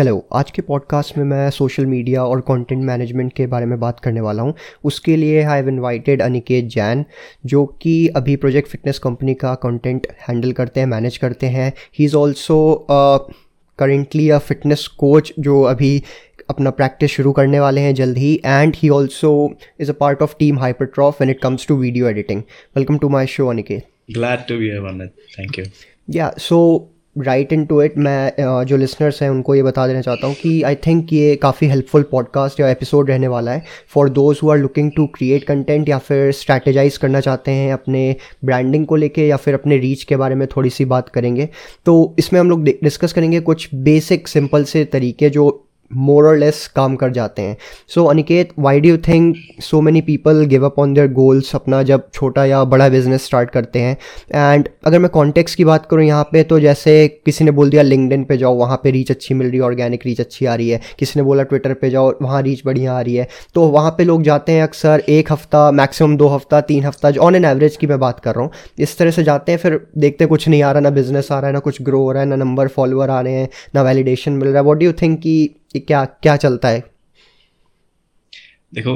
Hello आज के podcast में मैं सोशल मीडिया और कंटेंट मैनेजमेंट के बारे में बात करने वाला हूँ। उसके लिए I have invited Aniket Jain जो कि अभी प्रोजेक्ट फिटनेस कंपनी का कंटेंट हैंडल करते हैं मैनेज करते हैं। He is also currently a fitness coach जो अभी अपना प्रैक्टिस शुरू करने वाले हैं जल्द ही। And he also is a part of team hypertrophy when it comes to video editing welcome to my show Aniket Glad to be here, Thank you. Yeah so right into it मैं जो listeners हैं, उनको ये बता देना चाहता हूँ कि आई थिंक ये काफ़ी हेल्पफुल पॉडकास्ट या एपिसोड रहने वाला है for those who are looking to create content या फिर स्ट्रैटेजाइज करना चाहते हैं अपने ब्रांडिंग को लेके या फिर अपने रीच के बारे में थोड़ी सी बात करेंगे। तो इसमें हम लोग डिस्कस करेंगे कुछ बेसिक सिंपल से तरीके जो मोर और लेस काम कर जाते हैं। So Aniket why do you think so many people give up on their goals अपना जब छोटा या बड़ा बिज़नेस स्टार्ट करते हैं? एंड अगर मैं कॉन्टेक्स की बात करूँ यहाँ पे तो जैसे किसी ने बोल दिया लिंकडिन पे जाओ, वहाँ पे रीच अच्छी मिल रही है ऑर्गेनिक रीच अच्छी आ रही है। किसी ने बोला ट्विटर पे जाओ, वहाँ रीच बढ़िया आ रही है। तो वहाँ पे लोग जाते हैं अक्सर एक हफ़्ता मैक्सिमम दो हफ़्ता, तीन हफ़्ता ऑन एन एवरेज की मैं बात कर रहा हूँ। इस तरह से जाते हैं, फिर देखते कुछ नहीं आ रहा, ना बिज़नेस आ रहा है, ना कुछ ग्रो हो रहा है, ना नंबर फॉलोअर आ रहे हैं, ना वैलिडेशन मिल रहा है। वॉट डू यू थिंक कि कि क्या क्या चलता है? देखो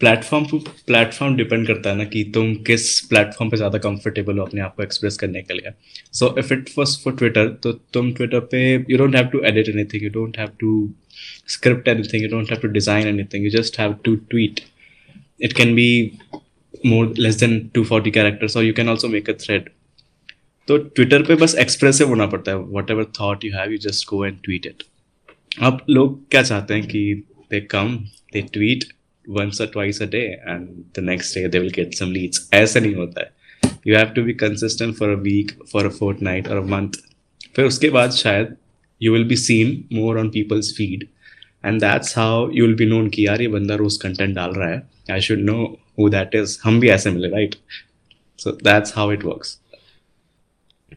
प्लेटफॉर्म टू प्लेटफॉर्म डिपेंड करता है ना कि तुम किस प्लेटफॉर्म पे ज़्यादा कंफर्टेबल हो अपने आप को एक्सप्रेस करने के लिए। So if it was for Twitter तो तुम ट्विटर पे you don't have to edit anything you don't have to script anything, you don't have to design anything, you just have to tweet. It can be more, less than 240 characters, or you can also make a thread. तो Twitter पे बस expressive होना पड़ता है whatever thought you have you just go and tweet it अब लोग क्या चाहते हैं कि they come they tweet once और twice a day and the next day they will get some leads ऐसा नहीं होता है। You have to be consistent for a week for a fortnight और अ मंथ फिर उसके बाद शायद you will be seen more on people's feed and that's how you will be known कि यार ये बंदा रोज कंटेंट डाल रहा है। I should know who that is हम भी ऐसे मिले right so that's how it works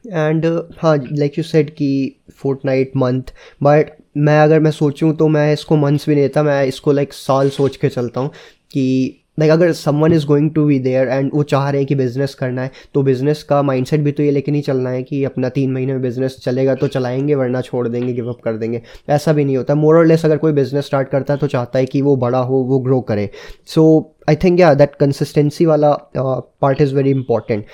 and हाँ लाइक यू सेड कि फोर्थ नाइट मंथ बट मैं अगर मैं सोचूं तो मैं इसको मंथ्स भी नहीं देता, मैं इसको लाइक साल सोच के चलता हूँ कि लाइक अगर someone is going to be there and वो चाह रहे हैं कि बिज़नेस करना है तो बिज़नेस का माइंडसेट भी तो ये लेके नहीं चलना है कि अपना तीन महीने में बिज़नेस चलेगा तो चलाएँगे, वरना छोड़ देंगे गिव अप कर देंगे। ऐसा भी नहीं होता। मोर और लेस अगर कोई बिज़नेस स्टार्ट करता है तो चाहता है कि वो बड़ा हो, वो ग्रो करे। So I think yeah that consistency वाला part is very important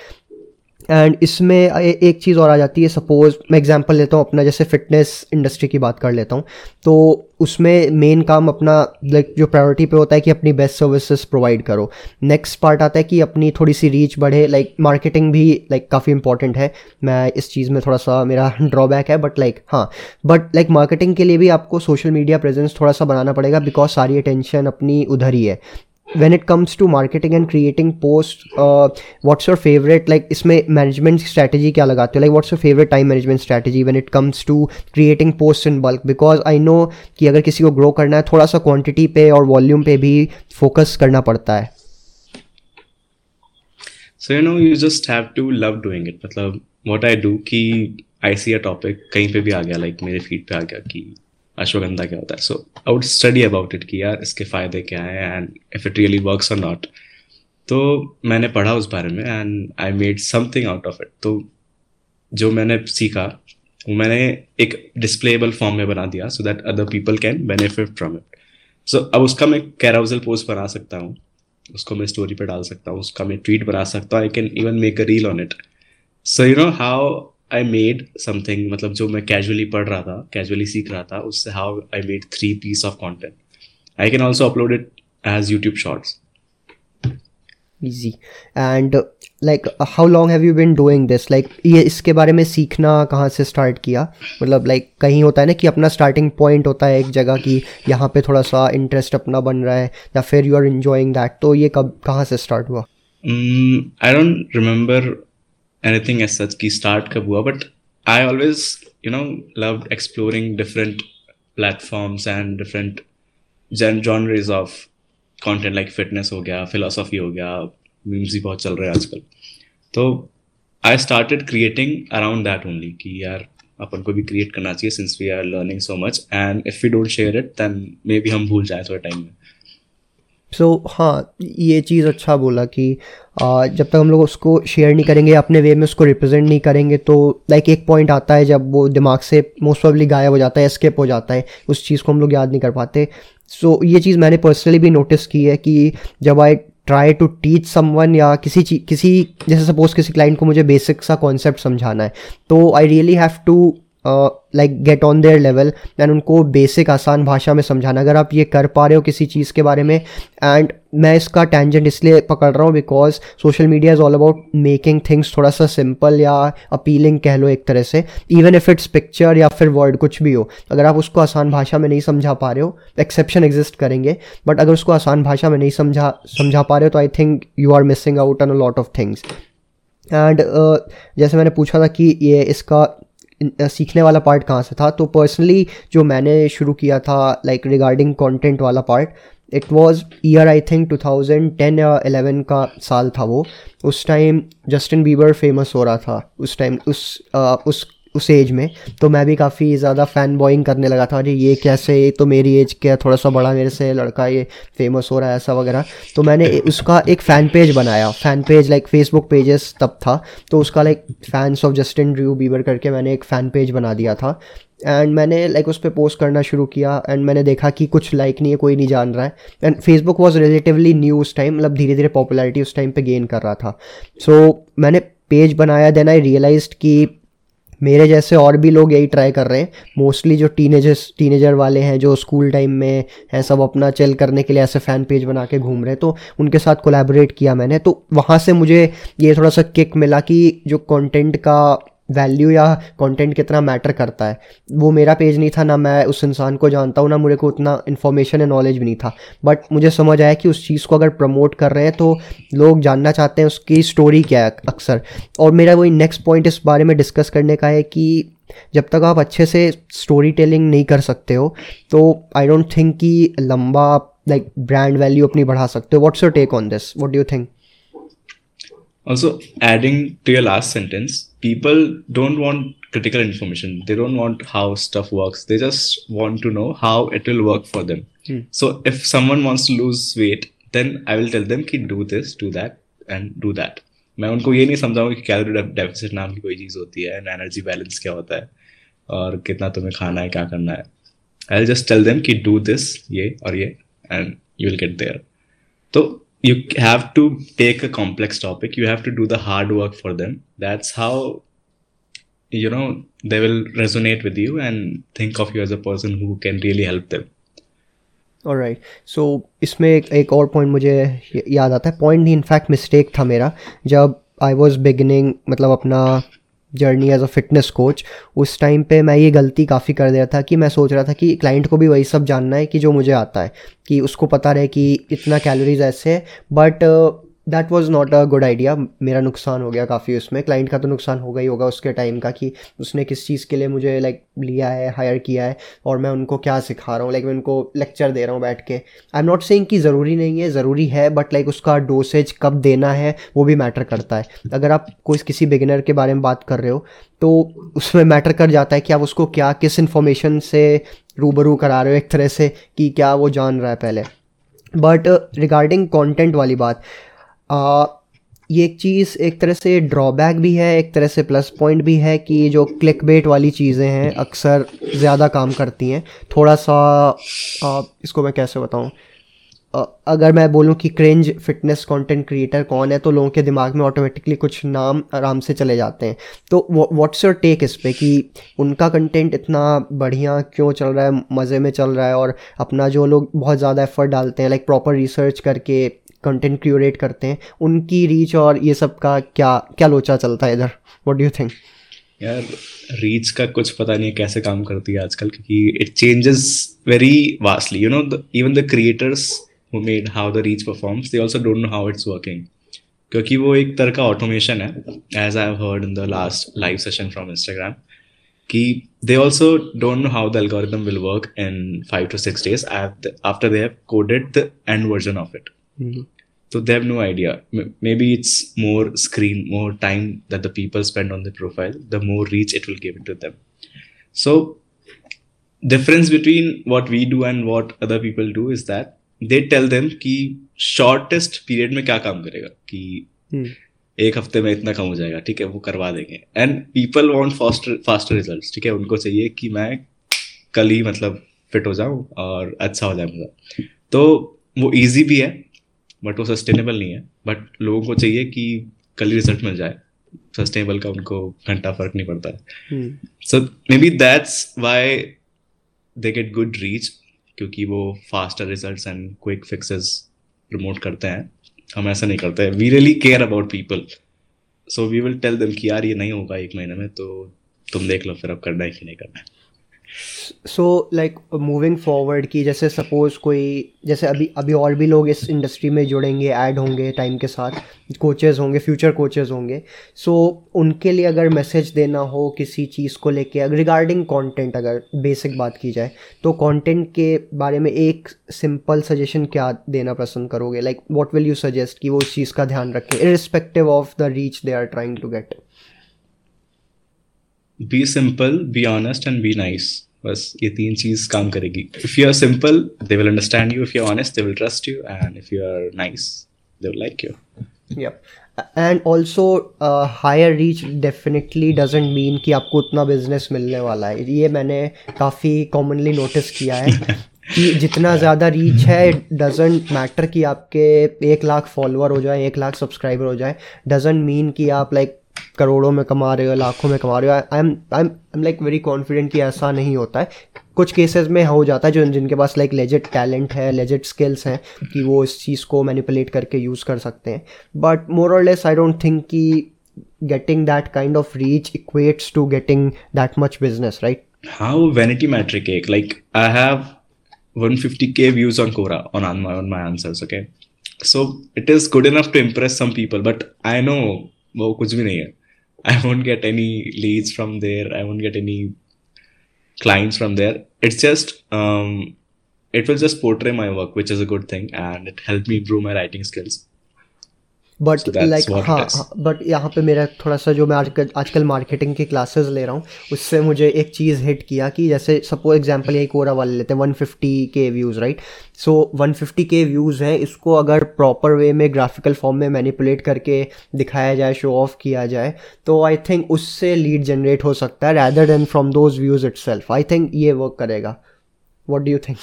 and इसमें एक चीज़ और आ जाती है सपोज़ मैं एग्जांपल लेता हूँ, अपना जैसे फिटनेस इंडस्ट्री की बात कर लेता हूँ तो उसमें मेन काम अपना लाइक जो प्रायोरिटी पे होता है कि अपनी बेस्ट सर्विसेज़ प्रोवाइड करो। नेक्स्ट पार्ट आता है कि अपनी थोड़ी सी रीच बढ़े लाइक मार्केटिंग भी लाइक काफ़ी इंपॉर्टेंट है। मैं इस चीज़ में थोड़ा सा, मेरा ड्रॉबैक है बट लाइक हाँ। बट लाइक मार्केटिंग के लिए भी आपको सोशल मीडिया प्रेजेंस थोड़ा सा बनाना पड़ेगा बिकॉज़ सारी अटेंशन अपनी उधर ही है। When it comes to marketing and creating posts uh, what's your favorite like इसमें management strategy क्या लगाते हो like what's your favorite time management strategy when it comes to creating posts in bulk because I know कि अगर किसी को grow करना है थोड़ा सा quantity पे और volume पे भी focus करना पड़ता है so you know you just have to love doing it मतलब what I do कि I see a topic कहीं पे भी आ गया like मेरे feed पे आ गया कि अश्वगंधा क्या होता है। So I would study about it कि यार, इसके फ़ायदे क्या हैं and if it really works और नॉट तो मैंने पढ़ा उस बारे में and I made something out of it तो जो मैंने सीखा, वो मैंने एक डिस्प्लेबल फॉर्म में बना दिया so that other people can benefit from it so अब उसका मैं कैराउजल पोस्ट बना सकता हूँ, उसको मैं स्टोरी पे डाल सकता हूँ, उसका मैं ट्वीट बना सकता हूँ I can even make a reel on it so you know how I made something मतलब जो मैं कैजुअली पढ़ रहा था कैजुअली सीख रहा था उससे how I made three piece of content I can also upload it as YouTube shorts easy. And like how long have you been doing this? Like ये इसके बारे में सीखना कहाँ से स्टार्ट किया? मतलब लाइक like, कहीं होता है ना कि अपना स्टार्टिंग पॉइंट होता है एक जगह की यहाँ पे थोड़ा सा इंटरेस्ट अपना बन रहा है या फिर यू आर इन्जॉइंग दैट तो ये कब कहाँ से स्टार्ट हुआ? I don't remember anything as such ki start kab hua but i always you know loved exploring different platforms and different gen- genres of content like fitness हो गया philosophy हो गया memes भी बहुत चल रहे हैं आजकल तो I started creating around that only कि यार अपन को भी क्रिएट करना चाहिए since we are learning so much and if we don't share it then maybe हम भूल जाए थोड़े टाइम में सो so, हाँ ये चीज़ अच्छा बोला कि आ, जब तक हम लोग उसको शेयर नहीं करेंगे अपने वे में उसको रिप्रेजेंट नहीं करेंगे तो लाइक एक पॉइंट आता है जब वो दिमाग से मोस्ट प्रॉब्ली गायब हो जाता है स्केप हो जाता है उस चीज़ को हम लोग याद नहीं कर पाते। सो so, ये चीज़ मैंने पर्सनली भी नोटिस की है कि जब I try to teach someone या किसी चीज़ किसी जैसे सपोज़ किसी क्लाइंट को मुझे बेसिक सा कॉन्सेप्ट समझाना है तो I really have to like get on their level and उनको बेसिक आसान भाषा में समझाना। अगर आप ये कर पा रहे हो किसी चीज़ के बारे में एंड मैं इसका टेंजेंट इसलिए पकड़ रहा हूँ because social media is all about making things थोड़ा सा सिंपल या अपीलिंग कह लो एक तरह से इवन इफ़ इट्स पिक्चर या फिर वर्ड कुछ भी हो। अगर आप उसको आसान भाषा में नहीं समझा पा रहे हो एक्सेप्शन एग्जिस्ट करेंगे बट अगर उसको आसान भाषा में नहीं समझा समझा पा रहे हो तो I think you are missing out on a lot of things and जैसे मैंने पूछा था कि ये इसका सीखने वाला पार्ट कहाँ से था? तो पर्सनली जो मैंने शुरू किया था लाइक रिगार्डिंग कंटेंट वाला part it was year I think 2010 या 11 का साल था वो। उस टाइम जस्टिन बीबर फ़ेमस हो रहा था। उस टाइम उस आ, उस उस एज में तो मैं भी काफ़ी ज़्यादा फ़ैन बॉइंग करने लगा था अरे ये कैसे ये तो मेरी एज क्या थोड़ा सा बड़ा मेरे से लड़का ये फ़ेमस हो रहा है ऐसा वगैरह। तो मैंने उसका एक फ़ैन पेज बनाया fan page like Facebook pages तब था तो उसका like fans of Justin Drew Bieber करके मैंने एक फ़ैन पेज बना दिया था। एंड मैंने लाइक like, उस पर पोस्ट करना शुरू किया एंड मैंने देखा कि कुछ लाइक नहीं है कोई नहीं जान रहा है। And Facebook was relatively new उस टाइम मतलब धीरे धीरे पॉपुलैरिटी उस टाइम पे गेन कर रहा था। सो so, मैंने पेज बनाया देन आई रियलाइज़ कि मेरे जैसे और भी लोग यही ट्राई कर रहे हैं। मोस्टली जो टीनेजर्स टीनेजर वाले हैं, जो स्कूल टाइम में हैं, सब अपना चल करने के लिए ऐसे फ़ैन पेज बना के घूम रहे हैं तो उनके साथ कोलैबोरेट किया मैंने। तो वहाँ से मुझे ये थोड़ा सा किक मिला कि जो कंटेंट का वैल्यू या कंटेंट कितना मैटर करता है। वो मेरा पेज नहीं था, ना मैं उस इंसान को जानता हूँ, ना मुझे को उतना इन्फॉर्मेशन या नॉलेज भी नहीं था। बट मुझे समझ आया कि उस चीज़ को अगर प्रमोट कर रहे हैं तो लोग जानना चाहते हैं उसकी स्टोरी क्या है अक्सर। और मेरा वही नेक्स्ट पॉइंट इस बारे में डिस्कस करने का है कि जब तक आप अच्छे से स्टोरी टेलिंग नहीं कर सकते हो तो आई डोंट थिंक कि लंबा लाइक ब्रांड वैल्यू अपनी बढ़ा सकते हो। What's your take on this what do you think also adding to your last sentence people don't want critical information they don't want how stuff works they just want to know how it will work for them hmm. so if someone wants to lose weight then i will tell them कि do this do that and do that मैं उनको ये नहीं समझाऊँगा कि calorie deficit नाम की कोई चीज़ होती है एंड एनर्जी बैलेंस क्या होता है और कितना तुम्हें खाना है क्या करना है आई जस्ट टेल देम कि डू दिस ये और ये and you will get there तो you have to take a complex topic you have to do the hard work for them that's how you know they will resonate with you and think of you as a person who can really help them right so इसमें एक और point मुझे याद आता है point नहीं in fact mistake था मेरा जब आई वॉज़ बिगनिंग मतलब अपना journey as a fitness coach, उस टाइम पे मैं ये गलती काफ़ी कर दिया था कि मैं सोच रहा था कि क्लाइंट को भी वही सब जानना है कि जो मुझे आता है, कि उसको पता रहे कि इतना कैलोरीज ऐसे है but that was not a good idea मेरा नुकसान हो गया काफ़ी उसमें। क्लाइंट का तो नुकसान होगा ही होगा उसके टाइम का कि उसने किस चीज़ के लिए मुझे लाइक like, लिया है हायर किया है और मैं उनको क्या सिखा रहा हूँ? लाइक like, मैं उनको लेक्चर दे रहा हूँ बैठ के। आई एम नॉट सेइंग कि ज़रूरी नहीं है ज़रूरी है बट लाइक like, उसका डोसेज कब देना है वो भी मैटर करता है। अगर आप कोई किसी बिगिनर के बारे में बात कर रहे हो तो उसमें मैटर कर जाता है कि आप उसको क्या किस इन्फॉर्मेशन से रूबरू करा रहे हो एक तरह से कि क्या वो जान रहा है पहले। बट रिगार्डिंग कॉन्टेंट वाली बात आ, ये एक चीज़ एक तरह से ड्रॉबैक भी है एक तरह से प्लस पॉइंट भी है कि ये जो क्लिक बेट वाली चीज़ें हैं अक्सर ज़्यादा काम करती हैं। थोड़ा सा आ, इसको मैं कैसे बताऊँ? अगर मैं बोलूँ कि क्रेंज फिटनेस कंटेंट क्रिएटर कौन है तो लोगों के दिमाग में ऑटोमेटिकली कुछ नाम आराम से चले जाते हैं। तो व्हाट्स योर टेक इस पे कि उनका कंटेंट इतना बढ़िया क्यों चल रहा है, मज़े में चल रहा है, और अपना जो लोग बहुत ज़्यादा एफर्ट डालते हैं लाइक प्रॉपर रिसर्च करके कंटेंट क्यूरेट करते हैं, उनकी रीच और ये सब का क्या क्या लोचा चलता है इधर? व्हाट डू थिंक यार रीच का कुछ पता नहीं है कैसे काम करती है आजकल, क्योंकि it changes very vastly you know even the creators Who made how the reach performs they also don't know how it's working क्योंकि वो एक तरह का ऑटोमेशन है as I have heard in the last live session from Instagram कि they also don't know how the algorithm will work in five to six days after they have coded the end version of it. Mm-hmm. So they have no idea. Maybe it's more screen, more time that the people spend on the profile, the more reach it will give into them. So difference between what we do and what other people do is that they tell them कि shortest period में क्या काम करेगा? कि हम्म। एक हफ़्ते में इतना कम हो जाएगा ठीक है वो करवा देंगे। And people want faster faster results ठीक है उनको चाहिए कि मैं कल ही मतलब फिट हो जाऊँ और अच्छा हो जाए मेरा तो वो इजी भी है बट वो सस्टेनेबल नहीं है। बट लोगों को चाहिए कि कल ही रिज़ल्ट मिल जाए। सस्टेनेबल का उनको घंटा फ़र्क नहीं पड़ता। है so maybe that's why they get good reach क्योंकि वो faster results and quick fixes promote करते हैं। हम ऐसा नहीं करते। We really care about people so we will tell them कि यार ये नहीं होगा एक महीने में तो तुम देख लो फिर अब करना है कि नहीं करना है। सो लाइक मूविंग फॉरवर्ड की जैसे सपोज़ कोई जैसे अभी अभी और भी लोग इस इंडस्ट्री में जुड़ेंगे ऐड होंगे टाइम के साथ कोचेज़ होंगे फ्यूचर कोचेज़ होंगे। सो so, उनके लिए अगर मैसेज देना हो किसी चीज़ को लेके रिगार्डिंग कंटेंट अगर बेसिक बात की जाए तो कंटेंट के बारे में एक सिंपल सजेशन क्या देना पसंद करोगे? Like what will you suggest कि वो उस चीज़ का ध्यान रखें irrespective of the reach they are trying to get be simple be honest and be nice बस ये तीन चीज़ काम करेगी। If you are simple they will understand you if you are honest they will trust you and if you are nice they will like you yep. And also higher reach definitely doesn't mean कि आपको उतना business मिलने वाला है। ये मैंने काफ़ी commonly notice किया है कि जितना ज़्यादा रीच है डजेंट मैटर कि आपके एक लाख फॉलोअर हो जाए एक लाख सब्सक्राइबर हो जाए डजेंट मीन कि आप लाइक करोड़ों में कमा रहे हो, लाखों में कमा रहे हो। I am I am I am like very confident कि ऐसा नहीं होता है। कुछ केसेस में हो जाता है जो जिनके पास लाइक लेजिट टैलेंट है लेजिट स्किल्स हैं कि वो इस चीज़ को मैनिपुलेट करके यूज़ कर सकते हैं। बट मोर और लेस आई डोंट थिंक कि getting that kind of reach equates to getting that much business right हाँ वो वैनिटी मैट्रिक है like, I have 150k views on Quora on on my on my answers, okay? So, it is good enough to impress some people, but I know वो कुछ भी नहीं है। I won't get any leads from there. I won't get any clients from there. It's just um it will just portray my work which is a good thing and it helped me improve my writing skills but like हाँ हाँ but यहाँ पे मेरा थोड़ा सा जो मैं आजकल आजकल मार्केटिंग की क्लासेस ले रहा हूँ उससे मुझे एक चीज़ हिट किया कि जैसे सपोज़ एग्जांपल यही कोरा वाले लेते हैं one fifty K views right so one fifty K views हैं इसको अगर प्रॉपर वे में ग्राफिकल फॉर्म में मैनिपुलेट करके दिखाया जाए शो ऑफ़ किया जाए तो आई थिंक उससे लीड जनरेट हो सकता है rather than from those views itself I think ये वर्क करेगा. वॉट डू यू थिंक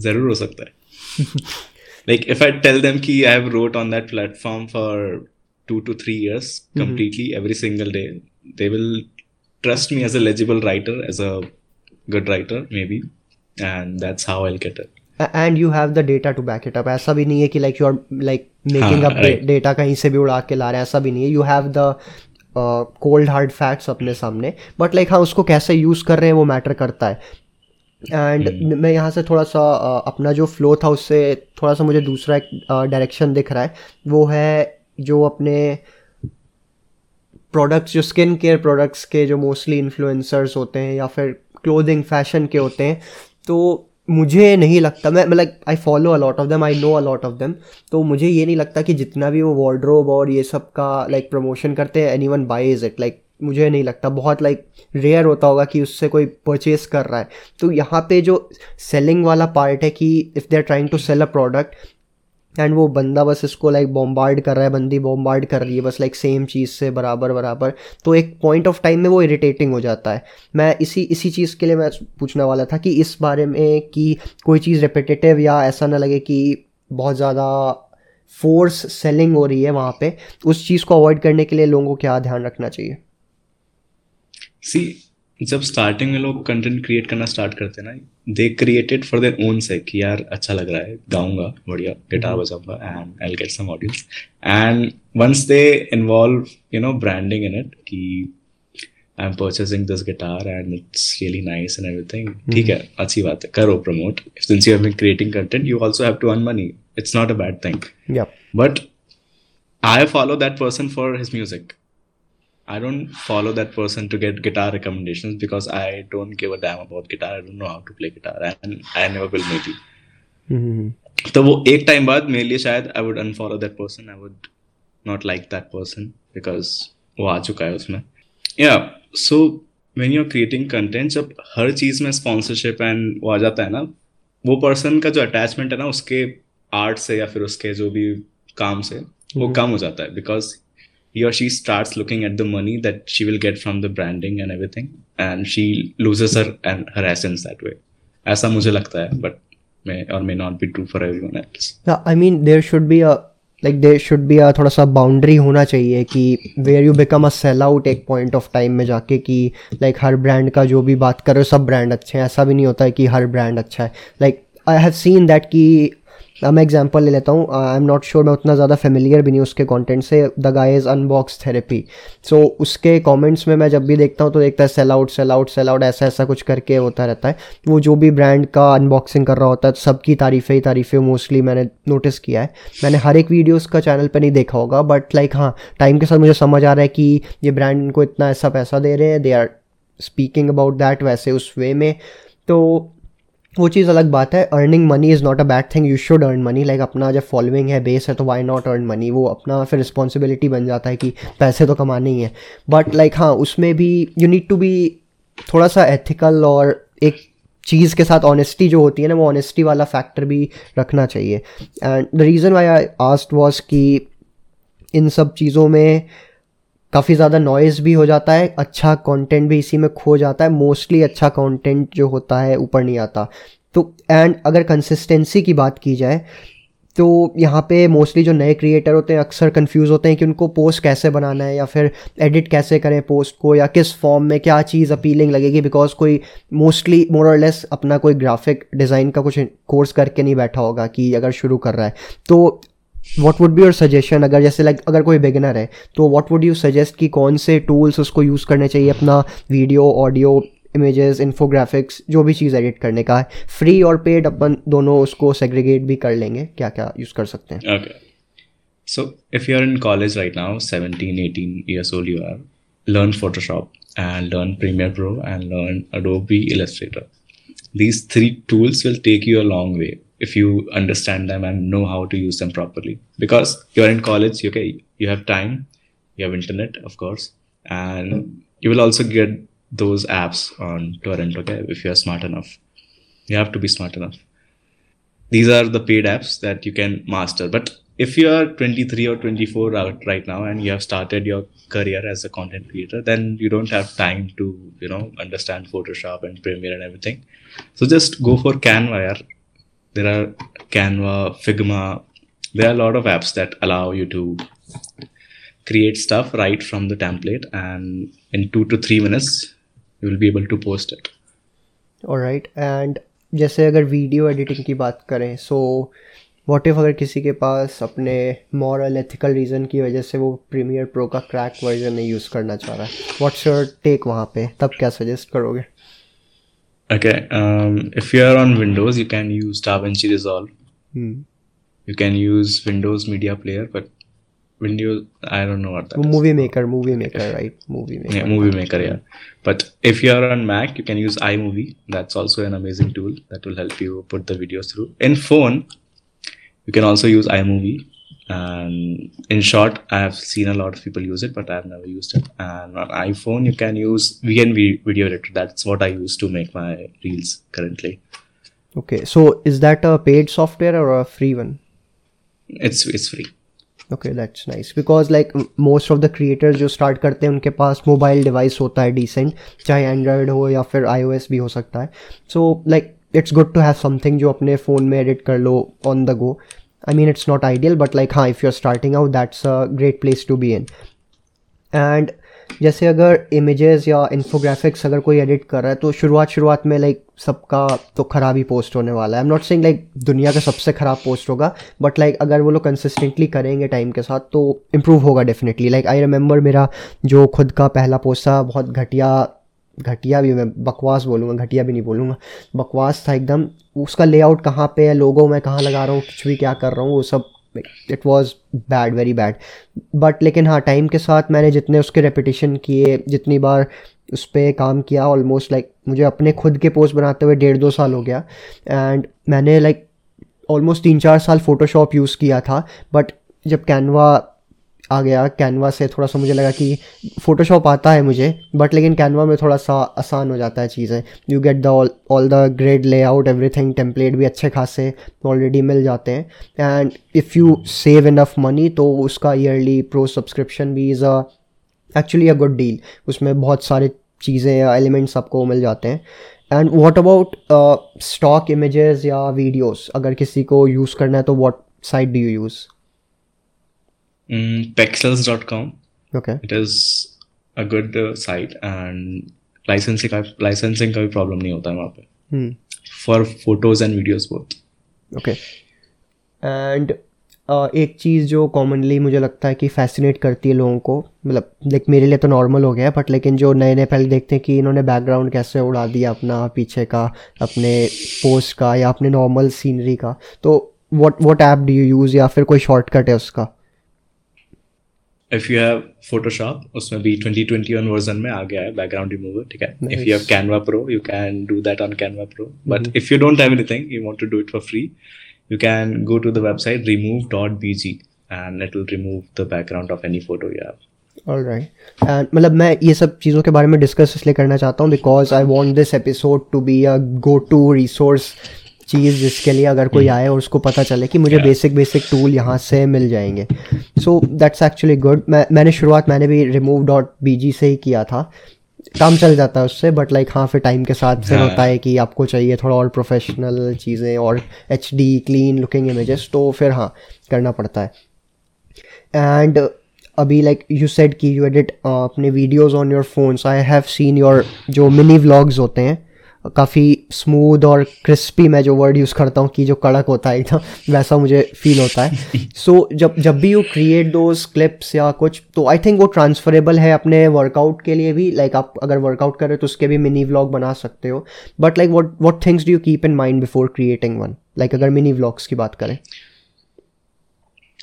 ज़रूर हो सकता है। like if i tell them ki i have wrote on that platform for two to three years completely mm-hmm. every single day they will trust me as a legible writer as a good writer maybe and that's how i'll get it and you have the data to back it up ऐसा भी नहीं है कि like you are like making हाँ, up right. Data कहीं से भी उड़ा के ला रहे हैं ऐसा भी नहीं है you have the cold hard facts अपने सामने बट लाइक हाँ उसको कैसे यूज़ कर रहे हैं वो मैटर करता है एंड मैं यहाँ से थोड़ा सा अपना जो फ्लो था उससे थोड़ा सा मुझे दूसरा एक डायरेक्शन दिख रहा है। वो है जो अपने प्रोडक्ट्स जो स्किन केयर प्रोडक्ट्स के जो मोस्टली इन्फ्लुएंसर्स होते हैं या फिर क्लोथिंग फ़ैशन के होते हैं तो मुझे नहीं लगता मैं like I follow a lot of them I know a lot of them तो मुझे ये नहीं लगता कि जितना भी वो वार्ड्रोब और ये सब का लाइक like, प्रमोशन करते हैं anyone buys it like मुझे नहीं लगता। बहुत लाइक रेयर होता होगा कि उससे कोई परचेस कर रहा है। तो यहाँ पे जो सेलिंग वाला पार्ट है कि if they are trying to sell a product and वो बंदा बस इसको लाइक बॉम्बार्ड कर रहा है, बंदी बॉम्बार्ड कर रही है, बस लाइक सेम चीज़ से बराबर बराबर। तो एक पॉइंट ऑफ़ टाइम में वो इरिटेटिंग हो जाता है। मैं इसी इसी चीज़ के लिए मैं पूछने वाला था कि इस बारे में कि कोई चीज़ रिपीटेटिव या ऐसा ना लगे कि बहुत ज़्यादा फोर्स सेलिंग हो रही है वहाँ पे, उस चीज़ को अवॉइड करने के लिए लोगों को क्या ध्यान रखना चाहिए? सी जब स्टार्टिंग में लोग कंटेंट क्रिएट करना स्टार्ट करते हैं ना they created for their own से कि यार अच्छा लग रहा है गाऊँगा बढ़िया guitar बजाऊँगा and I get some audience and once they involve you know branding in it कि I am purchasing this guitar and it's really nice and everything ठीक है अच्छी बात है करो promote since you have been creating content you also have to earn money it's not a bad thing but I follow that person for his music. I don't follow that person to get guitar recommendations because I don't give a damn about guitar. I don't know how to play guitar and I never will maybe. तो वो एक time बाद मेरे लिए शायद I would unfollow that person I would not like that person because वो आ चुका है उसमें या so when you are creating content जब हर चीज़ में स्पॉन्सरशिप एंड वो आ जाता है ना वो पर्सन का जो अटैचमेंट है ना उसके आर्ट से या फिर उसके जो भी काम से वो हम्म। कम हो जाता है because he or she starts looking at the money that she will get from the branding and everything and she loses her and her essence that way ऐसा मुझे लगता है but may or may not be true for everyone else I mean there should be a like there should be a थोड़ा सा boundary होना चाहिए कि where you become a sell out एक पॉइंट ऑफ़ टाइम में जाके कि like हर brand का जो भी बात कर हो सब ब्रांड अच्छे हैं ऐसा भी नहीं होता है कि हर ब्रांड अच्छा है like I have seen that कि अब मैं एग्जांपल ले लेता हूँ। आई एम नॉट श्योर मैं उतना ज़्यादा फेमिलियर भी नहीं उसके कंटेंट से। The guy is Unbox Therapy so उसके कमेंट्स में मैं जब भी देखता हूँ तो देखता है sell out sell out sell out ऐसा ऐसा कुछ करके होता रहता है। वो जो भी ब्रांड का अनबॉक्सिंग कर रहा होता है तो सबकी तारीफ़ें ही तारीफ़ें मोस्टली मैंने नोटिस किया है। मैंने हर एक वीडियो उसका चैनल पर नहीं देखा होगा बट लाइक हाँ टाइम के साथ मुझे समझ आ रहा है कि ये ब्रांड इनको इतना ऐसा पैसा दे रहे हैं they are speaking about that वैसे उस वे में। तो वो चीज़ अलग बात है earning money is not a bad thing you should earn money like अपना जब फॉलोइंग है बेस है तो वाई नॉट अर्न मनी वो अपना फिर रिस्पॉन्सिबिलिटी बन जाता है कि पैसे तो कमाने ही हैं। बट लाइक हाँ उसमें भी यू नीड टू बी थोड़ा सा एथिकल और एक चीज़ के साथ ऑनेस्टी जो होती है ना, वो ऑनेस्टी वाला फैक्टर भी रखना चाहिए। And the reason why I asked was कि इन सब चीज़ों में काफ़ी ज़्यादा नॉइज़ भी हो जाता है अच्छा कंटेंट भी इसी में खो जाता है मोस्टली अच्छा कंटेंट जो होता है, ऊपर नहीं आता। तो एंड अगर कंसिस्टेंसी की बात की जाए तो यहाँ पे मोस्टली जो नए क्रिएटर होते हैं, अक्सर कंफ्यूज होते हैं कि उनको पोस्ट कैसे बनाना है या फिर एडिट कैसे करें पोस्ट को या किस फॉर्म में क्या चीज़ अपीलिंग लगेगी बिकॉज़ कोई मोस्टली मोर और लेस अपना कोई ग्राफिक डिज़ाइन का कुछ कोर्स करके नहीं बैठा होगा कि अगर शुरू कर रहा है। तो what would be your suggestion अगर जैसे लाइक अगर कोई बिगिनर है तो वॉट वुड यू सजेस्ट कि कौन से टूल्स उसको यूज़ करने चाहिए? अपना वीडियो ऑडियो इमेजेस इन्फोग्राफिक्स जो भी चीज़ एडिट करने का है। फ्री और पेड अपन दोनों उसको सेग्रीगेट भी कर लेंगे। क्या क्या यूज़ कर सकते हैं? So if you are in college right now seventeen eighteen years old you are learn Photoshop and learn Premiere Pro and learn Adobe Illustrator these three tools will take you a long way if you understand them and know how to use them properly. Because you're in college okay you have time you have internet of course and you will also get those apps on torrent okay if you're smart enough. You have to be smart enough. These are the paid apps that you can master. But if you are 23 or 24 out right now and you have started your career as a content creator then you don't have time to you know understand photoshop and premiere and everything. So just go for canva. There are canva figma there are a lot of apps that allow you to create stuff right from the template and in 2 to 3 minutes you will be able to post it और right and जैसे अगर video editing की बात करें so what if अगर किसी के पास अपने मॉरल एथिकल रीज़न की वजह से वो प्रीमियर प्रो का क्रैक वर्जन नहीं यूज़ करना चाह रहा है व्हाट्स योर टेक वहाँ पे तब क्या सजेस्ट करोगे Okay. Um, if you are on Windows, you can use DaVinci Resolve. Hmm. You can use Windows Media Player, but Windows, I don't know what that movie is. Maker, movie Maker, right? Movie Maker. Yeah, Movie Maker, yeah. But if you are on Mac, you can use iMovie. That's also an amazing tool that will help you put the videos through. In phone, you can also use iMovie and in short i have seen a lot of people use it but i've never used it and on iphone you can use vnv video editor that's what i use to make my reels currently okay so is that a paid software और a free one it's it's free okay that's nice because like most of the creators जो start करते हैं उनके पास mobile device होता है decent चाहे Android हो या फिर आई भी हो सकता है so like it's good to have something जो अपने फ़ोन में एडिट कर लो on the go I mean it's not ideal but like हाँ if you are starting out that's a great place to be in and जैसे अगर images या infographics अगर कोई एडिट कर रहा है तो शुरुआत शुरुआत में लाइक like, सबका तो ख़राब ही पोस्ट होने वाला है। I am not saying like दुनिया का सबसे ख़राब पोस्ट होगा बट लाइक like, अगर वो लोग कंसिस्टेंटली करेंगे टाइम के साथ तो इम्प्रूव होगा डेफिनेटली लाइक आई रिमेंबर मेरा जो खुद का पहला पोस्ट था बहुत घटिया घटिया भी मैं बकवास बोलूँगा घटिया भी नहीं बोलूँगा बकवास था एकदम। उसका लेआउट कहाँ पे है लोगो मैं कहाँ लगा रहा हूँ कुछ भी क्या कर रहा हूँ वो सब it was bad very bad but लेकिन हाँ टाइम के साथ मैंने जितने उसके रेपिटेशन किए जितनी बार उस पर काम किया ऑलमोस्ट लाइक like, मुझे अपने खुद के पोस्ट बनाते हुए डेढ़ दो साल हो गया। एंड मैंने लाइक ऑलमोस्ट तीन चार साल फ़ोटोशॉप यूज़ किया था बट जब कैनवा आ गया कैनवा से। थोड़ा सा मुझे लगा कि फ़ोटोशॉप आता है मुझे बट लेकिन कैनवा में थोड़ा सा आसान हो जाता है चीज़ें। You get the all the grid layout everything template भी अच्छे खासे ऑलरेडी मिल जाते हैं। And if you save enough money तो उसका ईयरली प्रो सब्सक्रिप्शन भी is a actually a good deal उसमें बहुत सारे चीज़ें या एलिमेंट्स आपको मिल जाते हैं। And what about stock images या वीडियोस अगर किसी को यूज़ करना है तो what site do you use Mm, pexels.com. Okay. It is a good uh, site and licensing का licensing का भी problem नहीं होता है वहाँ पे Hmm. for photos and videos both. Okay and uh, एक चीज़ जो कॉमनली मुझे लगता है कि फैसिनेट करती है लोगों को मतलब देख मेरे लिए तो नॉर्मल हो गया है बट लेकिन जो नए नए पहले देखते हैं कि इन्होंने बैकग्राउंड कैसे उड़ा दिया अपना पीछे का अपने पोस्ट का या अपने नॉर्मल सीनरी का तो what what app do you use या फिर कोई शॉर्टकट है उसका If you have Photoshop, उसमें भी 2021 वर्जन में आ गया है बैकग्राउंड रिमूवर ठीक है If you have Canva Pro, you can do that on Canva Pro. But if you don't have anything, you want to do it for free, you can go to the website remove.bg and it will remove the background of any photo you have. Right and मतलब मैं ये सब चीज़ों के बारे में discuss इसलिए करना चाहता हूँ because I want this episode to be a go to resource चीज़ जिसके लिए अगर कोई आए और उसको पता चले कि मुझे बेसिक बेसिक टूल यहाँ से मिल जाएँगे। सो दैट्स एक्चुअली गुड मैं मैंने शुरुआत मैंने भी रिमूव डॉट बी जी से ही किया था। काम चल जाता है उससे बट लाइक हाँ फिर टाइम के साथ फिर। होता है कि आपको चाहिए थोड़ा और प्रोफेशनल चीज़ें और H D clean looking images तो फिर हाँ करना पड़ता है। एंड अभी लाइक यू सेड कि यू एडिट अपने videos on your phones I have seen your जो मिनी व्लॉग्स होते हैं काफ़ी स्मूथ और क्रिस्पी मैं जो वर्ड यूज़ करता हूँ कि जो कड़क होता है एकदम वैसा मुझे फील होता है। सो so, जब जब भी यू क्रिएट दोज क्लिप्स या कुछ तो आई थिंक वो ट्रांसफरेबल है अपने वर्कआउट के लिए भी। लाइक like, आप अगर वर्कआउट करें तो उसके भी मिनी व्लॉग बना सकते हो। But like what what things do you keep in mind before creating one like अगर मिनी व्लॉग्स की बात करें।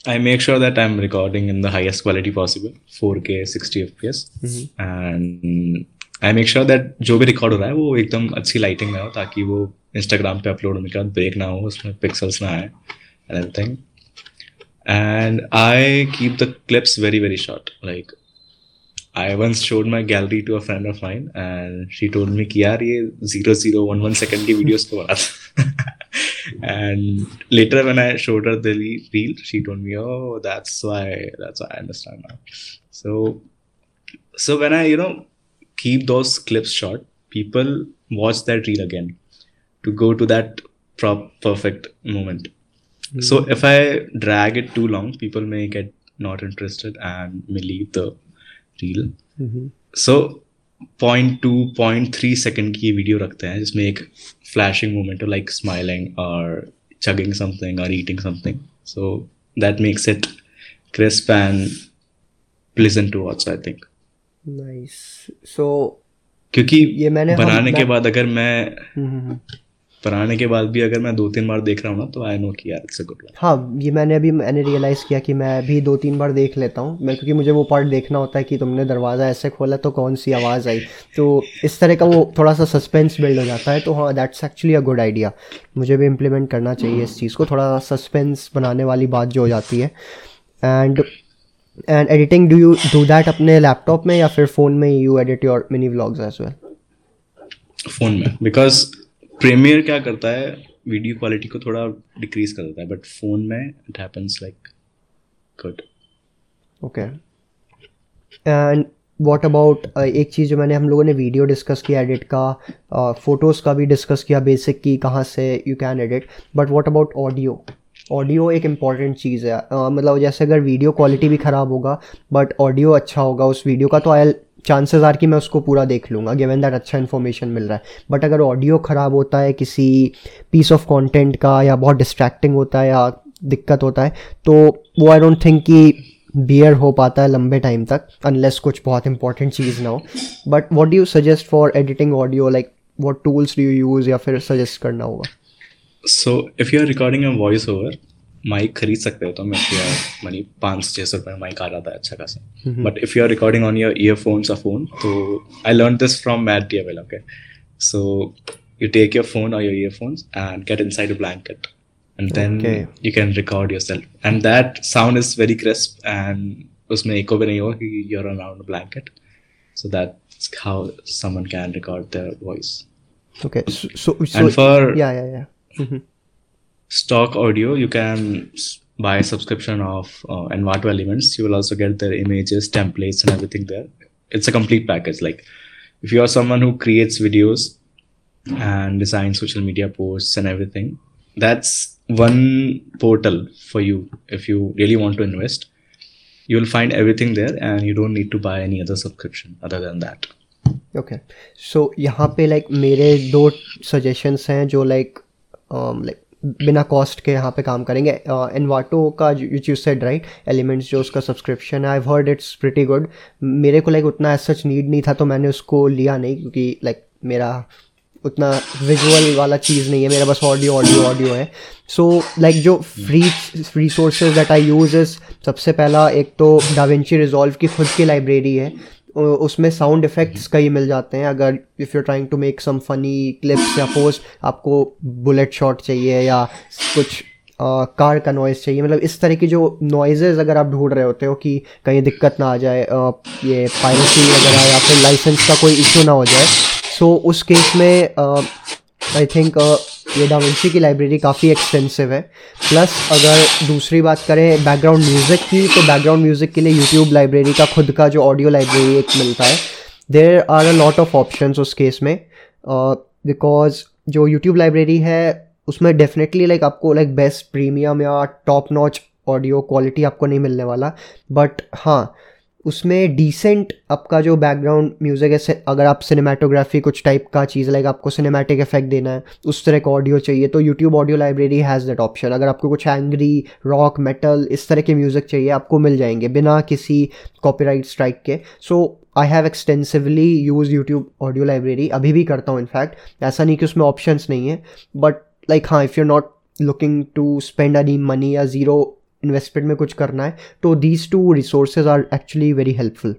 I make sure that I'm recording in the highest quality possible, 4K 60 FPS, mm-hmm. and I make sure that जो भी record हो रहा है वो एकदम अच्छी लाइटिंग में हो ताकि वो इंस्टाग्राम पे अपलोड होने के बाद ब्रेक ना हो उसमें पिक्सल्स ना आए and everything and I keep the clips very very short. Like I once showed my gallery to a friend of mine, and she told me कि यार ये zero zero one one second की and later when I showed her the re- reel, she told me, oh, that's why that's why I understand now. So so when I you know keep those clips short, people watch that reel again to go to that prop perfect moment. So if I drag it too long, people may get not interested and may leave the reel. So point two point three second की video रखते हैं जिसमें एक flashing moment हो like smiling और chugging something or eating something so that makes it crisp and pleasant to watch i think Nice so क्योंकि ये मैंने बनाने के बाद अगर मैं बनाने के बाद भी अगर मैं दो तीन बार देख रहा हूँ ना तो आई नो कि यार इट्स अ गुड हाँ ये मैंने अभी मैंने रियलाइज़ किया कि मैं भी दो तीन बार देख लेता हूँ। मैं क्योंकि मुझे वो पार्ट देखना होता है कि तुमने दरवाज़ा ऐसे खोला तो कौन सी आवाज़ आई? तो इस तरह का वो थोड़ा सा सस्पेंस बिल्ड हो जाता है तो हाँ that's actually a good idea मुझे भी इम्प्लीमेंट करना चाहिए इस चीज़ को। थोड़ा सस्पेंस बनाने वाली बात जो हो जाती है। And and editing do you do that अपने लैपटॉप में या फिर फ़ोन में you edit your mini vlogs as well phone में. बिकॉज़ प्रीमियर क्या करता है वीडियो क्वालिटी को थोड़ा डिक्रीज कर देता है बट फ़ोन में it happens like good okay and what about एक चीज़ जो मैंने हम लोगों ने वीडियो डिस्कस किया एडिट का फ़ोटोज़ का भी डिस्कस किया बेसिक की कहाँ से you can edit but what about audio audio एक इंपॉर्टेंट चीज़ है। uh, मतलब जैसे अगर वीडियो क्वालिटी भी ख़राब होगा बट ऑडियो अच्छा होगा उस वीडियो का तो आई चांसेस आर कि मैं उसको पूरा देख लूँगा गिवन दैट अच्छा इन्फॉर्मेशन मिल रहा है। बट अगर ऑडियो ख़राब होता है किसी पीस ऑफ़ कंटेंट का या बहुत डिस्ट्रैक्टिंग होता है या दिक्कत होता है तो वो आई डोंट थिंक कि बियर हो पाता है लंबे टाइम तक अनलेस कुछ बहुत इंपॉर्टेंट चीज़ ना हो। But what do you suggest for editing audio like what tools do you use या फिर सजेस्ट करना होगा? So if you are recording a voice over mic खरीद सकते हो तो मैं क्या मनी पाँच से छः सौ रुपये माइक आ जाता है अच्छा खासा but if you are recording on your earphones और फ़ोन तो I learn this from Matt D okay so you take your phone or your earphones and get inside a blanket and then Okay. you can record yourself and that sound is very crisp and उसमें echo भी नहीं होगा कि you're around a blanket so that's how someone can record their voice okay so, so, so and for yeah yeah yeah Mhm. stock audio you can s- buy a subscription of uh, envato elements you will also get their images templates and everything there it's a complete package like if you are someone who creates videos and designs social media posts and everything that's one portal for you if you really want to invest you will find everything there and you don't need to buy any other subscription other than that okay so यहाँ पे like मेरे दो suggestions हैं जो like like बिना cost के यहाँ पे काम करेंगे। एनवाटो uh, का which you said right Elements जो उसका सब्सक्रिप्शन है I heard it's pretty good मेरे को लाइक उतना सच नीड नहीं था तो मैंने उसको लिया नहीं क्योंकि लाइक मेरा उतना विजुअल वाला चीज़ नहीं है। मेरा बस ऑडियो ऑडियो ऑडियो है। सो so, लाइक like, जो free resources that I use is सबसे पहला एक तो डाविंची रिजॉल्व की खुद की लाइब्रेरी है। उसमें साउंड इफ़ेक्ट्स कई मिल जाते हैं। अगर if you trying to make some funny clips या पोस्ट आपको बुलेट शॉट चाहिए या कुछ कार का नॉइज़ चाहिए। मतलब इस तरह की जो नॉइजेज़ अगर आप ढूंढ रहे होते हो कि कहीं दिक्कत ना आ जाए ये पायरेसी वगैरह या फिर लाइसेंस का कोई इशू ना हो जाए सो उस केस में आई थिंक ये डाविंची की लाइब्रेरी काफ़ी एक्सपेंसिव है। प्लस अगर दूसरी बात करें बैकग्राउंड म्यूज़िक की तो बैकग्राउंड म्यूज़िक के लिए यूट्यूब लाइब्रेरी का खुद का जो ऑडियो लाइब्रेरी एक मिलता है there are a lot of option उस केस में। बिकॉज़ uh, जो यूट्यूब लाइब्रेरी है उसमें डेफिनेटली लाइक like, आपको लाइक बेस्ट प्रीमियम या टॉप नॉच ऑडियो क्वालिटी आपको नहीं मिलने वाला। बट हाँ उसमें डिसेंट आपका जो बैकग्राउंड म्यूज़िक है अगर आप सिनेमाटोग्राफी कुछ टाइप का चीज़ लाइक आपको सिनेमैटिक इफ़ेक्ट देना है, उस तरह का ऑडियो चाहिए तो YouTube audio library has that option अगर आपको कुछ एंग्री रॉक मेटल इस तरह के म्यूज़िक चाहिए, आपको मिल जाएँगे, बिना किसी कॉपीराइट स्ट्राइक के. So I have extensively use YouTube audio library अभी भी करता हूँ इनफैक्ट ऐसा नहीं कि उसमें ऑप्शंस नहीं है बट लाइक हाँ if you not looking to spend any money या ज़ीरो इन्वेस्टमेंट में कुछ करना है तो these two resources are actually very helpful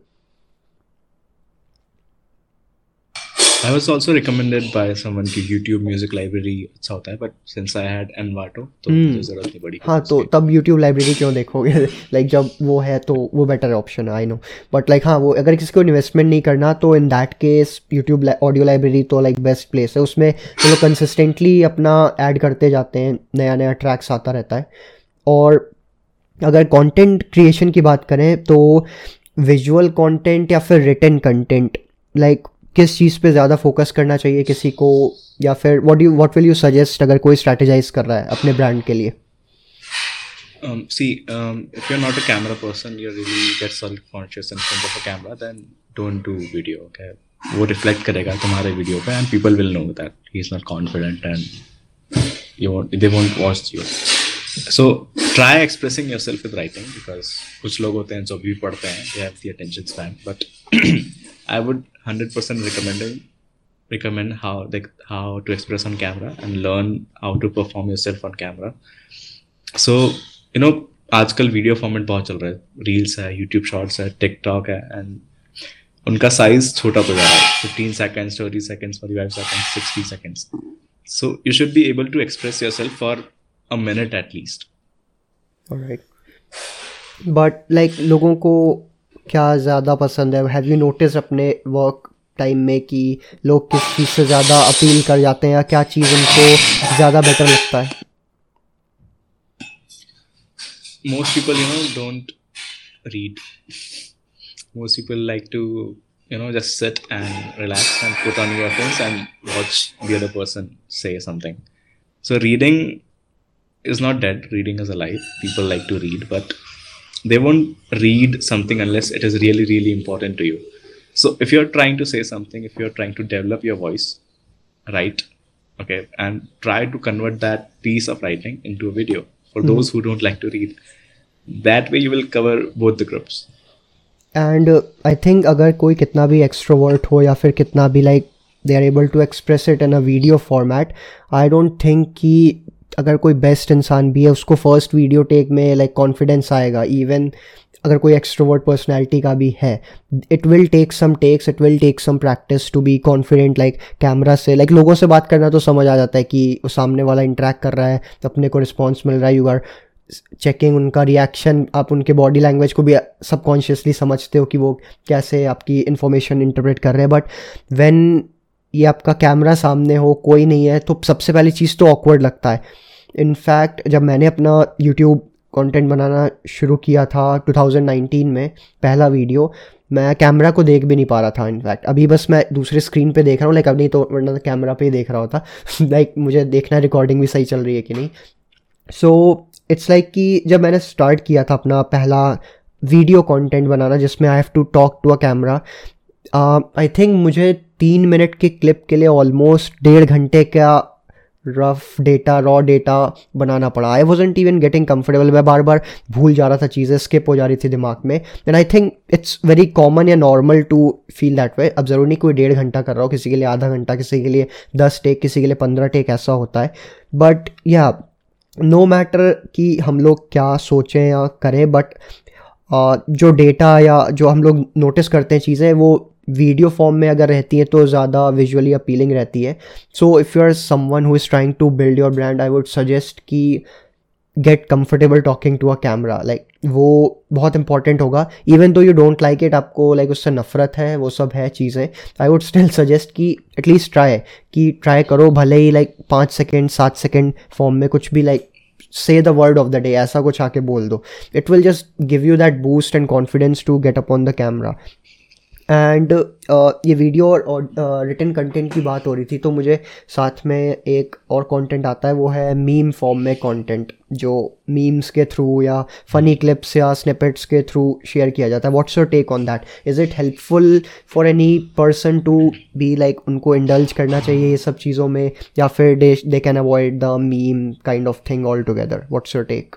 I was also recommended by someone कि YouTube music library अच्छा होता है but since I had Envato तो Hmm. मुझे ज़रूरत नहीं पड़ी हाँ तो तब यूट्यूब लाइब्रेरी क्यों देखोगे? लाइक जब वो है तो वो बेटर ऑप्शन है आई नो बट लाइक हाँ वो अगर किसी को इन्वेस्टमेंट नहीं करना तो in that case YouTube audio library तो लाइक बेस्ट प्लेस है। उसमें वो लोग कंसिस्टेंटली अपना ऐड करते जाते हैं नया नया ट्रैक्स आता रहता है। और अगर कंटेंट क्रिएशन की बात करें तो विजुअल कंटेंट या फिर रिटर्न कंटेंट लाइक किस चीज़ पे ज़्यादा फोकस करना चाहिए किसी को या फिर what you what will you suggest अगर कोई स्ट्रेटेजाइज कर रहा है अपने ब्रांड के लिए? Um, see um, if you're not a camera person you really get self conscious in front of a camera then don't do video okay? वो reflect करेगा तुम्हारे वीडियो पे and people will know that he is not confident and you won't they won't watch so try expressing yourself is writing because कुछ लोग होते हैं जो भी पढ़ते हैं they have the attention span but I would hundred percent recommend recommend how how to express on camera and learn how to perform yourself on camera so you know आजकल video format बहुत चल रहा है. Reels है YouTube shorts है TikTok है and उनका size छोटा तो जा रहा है. Fifteen seconds twenty seconds forty five seconds sixty seconds so you should be able to express yourself for a minute at least right but like लोगों को क्या ज़्यादा पसंद है हैव यू नोटिस अपने वर्क टाइम में कि लोग किस चीज़ से ज़्यादा अपील कर जाते हैं या क्या चीज़ उनको ज़्यादा बेटर लगता है most people you know don't read most people like to you know just sit and relax and put on earphones and watch the other person say something so reading is not dead reading is alive people like to read but they won't read something unless it is really really important to you so if you're trying to say something if you're trying to develop your voice write okay and try to convert that piece of writing into a video for those who don't like to read that way you will cover both the groups and I think अगर कोई कितना भी extrovert हो या फिर कितना भी like they are able to express it in a video format I don't think कि अगर कोई बेस्ट इंसान भी है उसको फ़र्स्ट वीडियो टेक में लाइक कॉन्फिडेंस आएगा इवन अगर कोई एक्सट्रोवर्ट पर्सनैलिटी का भी है it will take some takes it will take some practice to be confident like camera से लाइक like, लोगों से बात करना तो समझ आ जाता है कि वो सामने वाला इंटरेक्ट कर रहा है तो अपने को रिस्पॉन्स मिल रहा है यू आर चेकिंग उनका रिएक्शन आप उनके बॉडी लैंग्वेज को भी सबकॉन्शियसली समझते हो कि वो कैसे आपकी इन्फॉर्मेशन इंटरप्रेट कर रहे हैं बट व्हेन ये आपका कैमरा सामने हो कोई नहीं है तो सबसे पहली चीज़ तो ऑकवर्ड लगता है। इनफैक्ट जब मैंने अपना यूट्यूब कंटेंट बनाना शुरू किया था 2019 में, पहला वीडियो मैं कैमरा को देख भी नहीं पा रहा था इनफैक्ट अभी बस मैं दूसरे स्क्रीन पे देख रहा हूँ लाइक नहीं तो वरना कैमरा पे ही देख रहा होता। लाइक मुझे देखना रिकॉर्डिंग भी सही चल रही है कि नहीं? सो इट्स लाइक कि जब मैंने स्टार्ट किया था अपना पहला वीडियो कंटेंट बनाना, जिसमें I have to talk to a camera I think मुझे तीन मिनट के क्लिप के लिए ऑलमोस्ट डेढ़ घंटे का रफ डेटा रॉ डेटा बनाना पड़ा। I wasn't even getting comfortable मैं बार बार भूल जा रहा था चीज़ें स्किप हो जा रही थी दिमाग में। And I think it's very common या normal to feel that way अब ज़रूर नहीं कोई डेढ़ घंटा कर रहा हो किसी के लिए आधा घंटा किसी के लिए दस टेक किसी के लिए पंद्रह टेक ऐसा होता है। बट या नो मैटर कि हम लोग क्या सोचें या करें बट uh, जो डेटा या जो हम लोग नोटिस करते हैं चीज़ें वो वीडियो फॉर्म में अगर रहती है तो ज़्यादा विजुअली अपीलिंग रहती है। So if you are someone who is trying to build your brand I would suggest कि get comfortable talking to a camera like वो बहुत इंपॉर्टेंट होगा। Even though you don't like it आपको like like, उससे नफरत है वो सब है चीज़ें आई वुड स्टिल सजेस्ट कि एटलीस्ट ट्राई कि ट्राई करो। भले ही लाइक पाँच सेकेंड सात सेकेंड फॉर्म में कुछ भी लाइक से the word of the day ऐसा कुछ आके बोल दो। It will just give you that boost and confidence to get up on the camera and uh, ये वीडियो और रिटर्न uh, कंटेंट की बात हो रही थी तो मुझे साथ में एक और कंटेंट आता है वो है मीम फॉर्म में कंटेंट जो मीम्स के थ्रू या फ़नी क्लिप्स या स्निपेट्स के थ्रू शेयर किया जाता है। What's your take on that is it helpful for any person to be like उनको इंडल्ज करना चाहिए ये सब चीज़ों में या फिर they they can avoid the meme kind of thing all together what's your take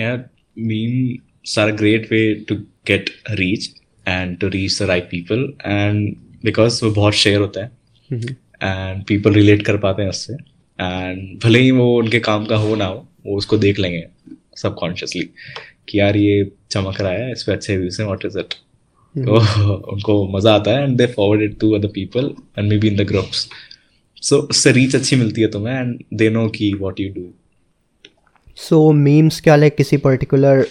यार meme are great way to get reach and to reach the right people and because वो बहुत शेयर होता है एंड पीपल रिलेट कर पाते हैं उससे। And भले ही वो उनके काम का हो ना हो वो उसको देख लेंगे सबकॉन्शियसली कि यार ये चमक रहा है इस पर अच्छे व्यूज़ हैं वॉट इज़ इट तो उनको मज़ा आता है and they forward it to other people and maybe in the groups so उससे रीच अच्छी मिलती है तुम्हें एंड दे नो की what you do so memes क्या लाइक किसी पर्टिकुलर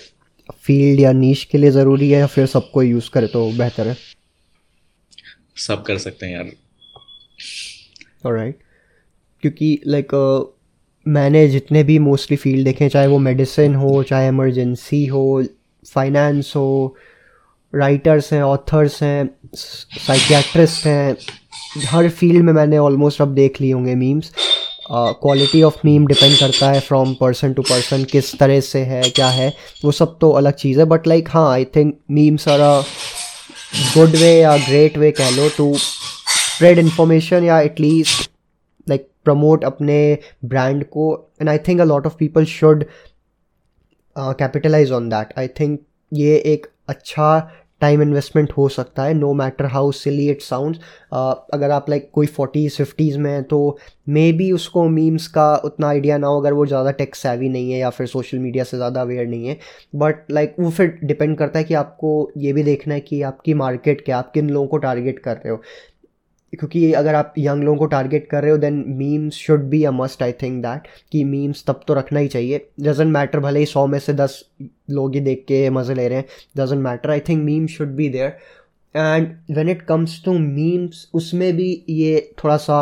फ़ील्ड या नीच के लिए ज़रूरी है या फिर सबको यूज़ करे तो बेहतर है? सब कर सकते हैं यार। राइट क्योंकि लाइक like, uh, मैंने जितने भी मोस्टली फ़ील्ड देखे चाहे वो मेडिसिन हो चाहे इमरजेंसी हो फाइनेंस हो राइटर्स हैं ऑथर्स हैं साइकियाट्रिस्ट हैं हर फ़ील्ड में मैंने ऑलमोस्ट अब देख लिए होंगे memes quality of meme depend करता है फ्रॉम पर्सन टू पर्सन किस तरह से है, क्या है, वो सब तो अलग चीज़ है बट लाइक हाँ I think memes are a good way या ग्रेट वे कह लो टू स्प्रेड इन्फॉर्मेशन या एटलीस्ट लाइक प्रमोट अपने ब्रांड को and I think a lot of people should capitalize on that I think ये एक अच्छा टाइम इन्वेस्टमेंट हो सकता है no matter how silly it sound अगर आप लाइक like, कोई फोर्टीज़ फिफ्टीज़ में हैं तो मे बी उसको मीम्स का उतना आइडिया ना हो अगर वो ज़्यादा टेक सैवी नहीं है या फिर सोशल मीडिया से ज़्यादा अवेयर नहीं है. बट लाइक like, वो फिर डिपेंड करता है कि आपको ये भी देखना है कि आपकी मार्केट क्या आप किन लोगों को टारगेट कर रहे हो. क्योंकि अगर आप यंग लोगों को टारगेट कर रहे हो then memes should be a must I think that कि मीम्स तब तो रखना ही चाहिए। डजेंट मैटर भले ही सौ में से दस लोग ही देख के मज़े ले रहे हैं doesn't matter I think memes should be there and when it comes to memes उसमें भी ये थोड़ा सा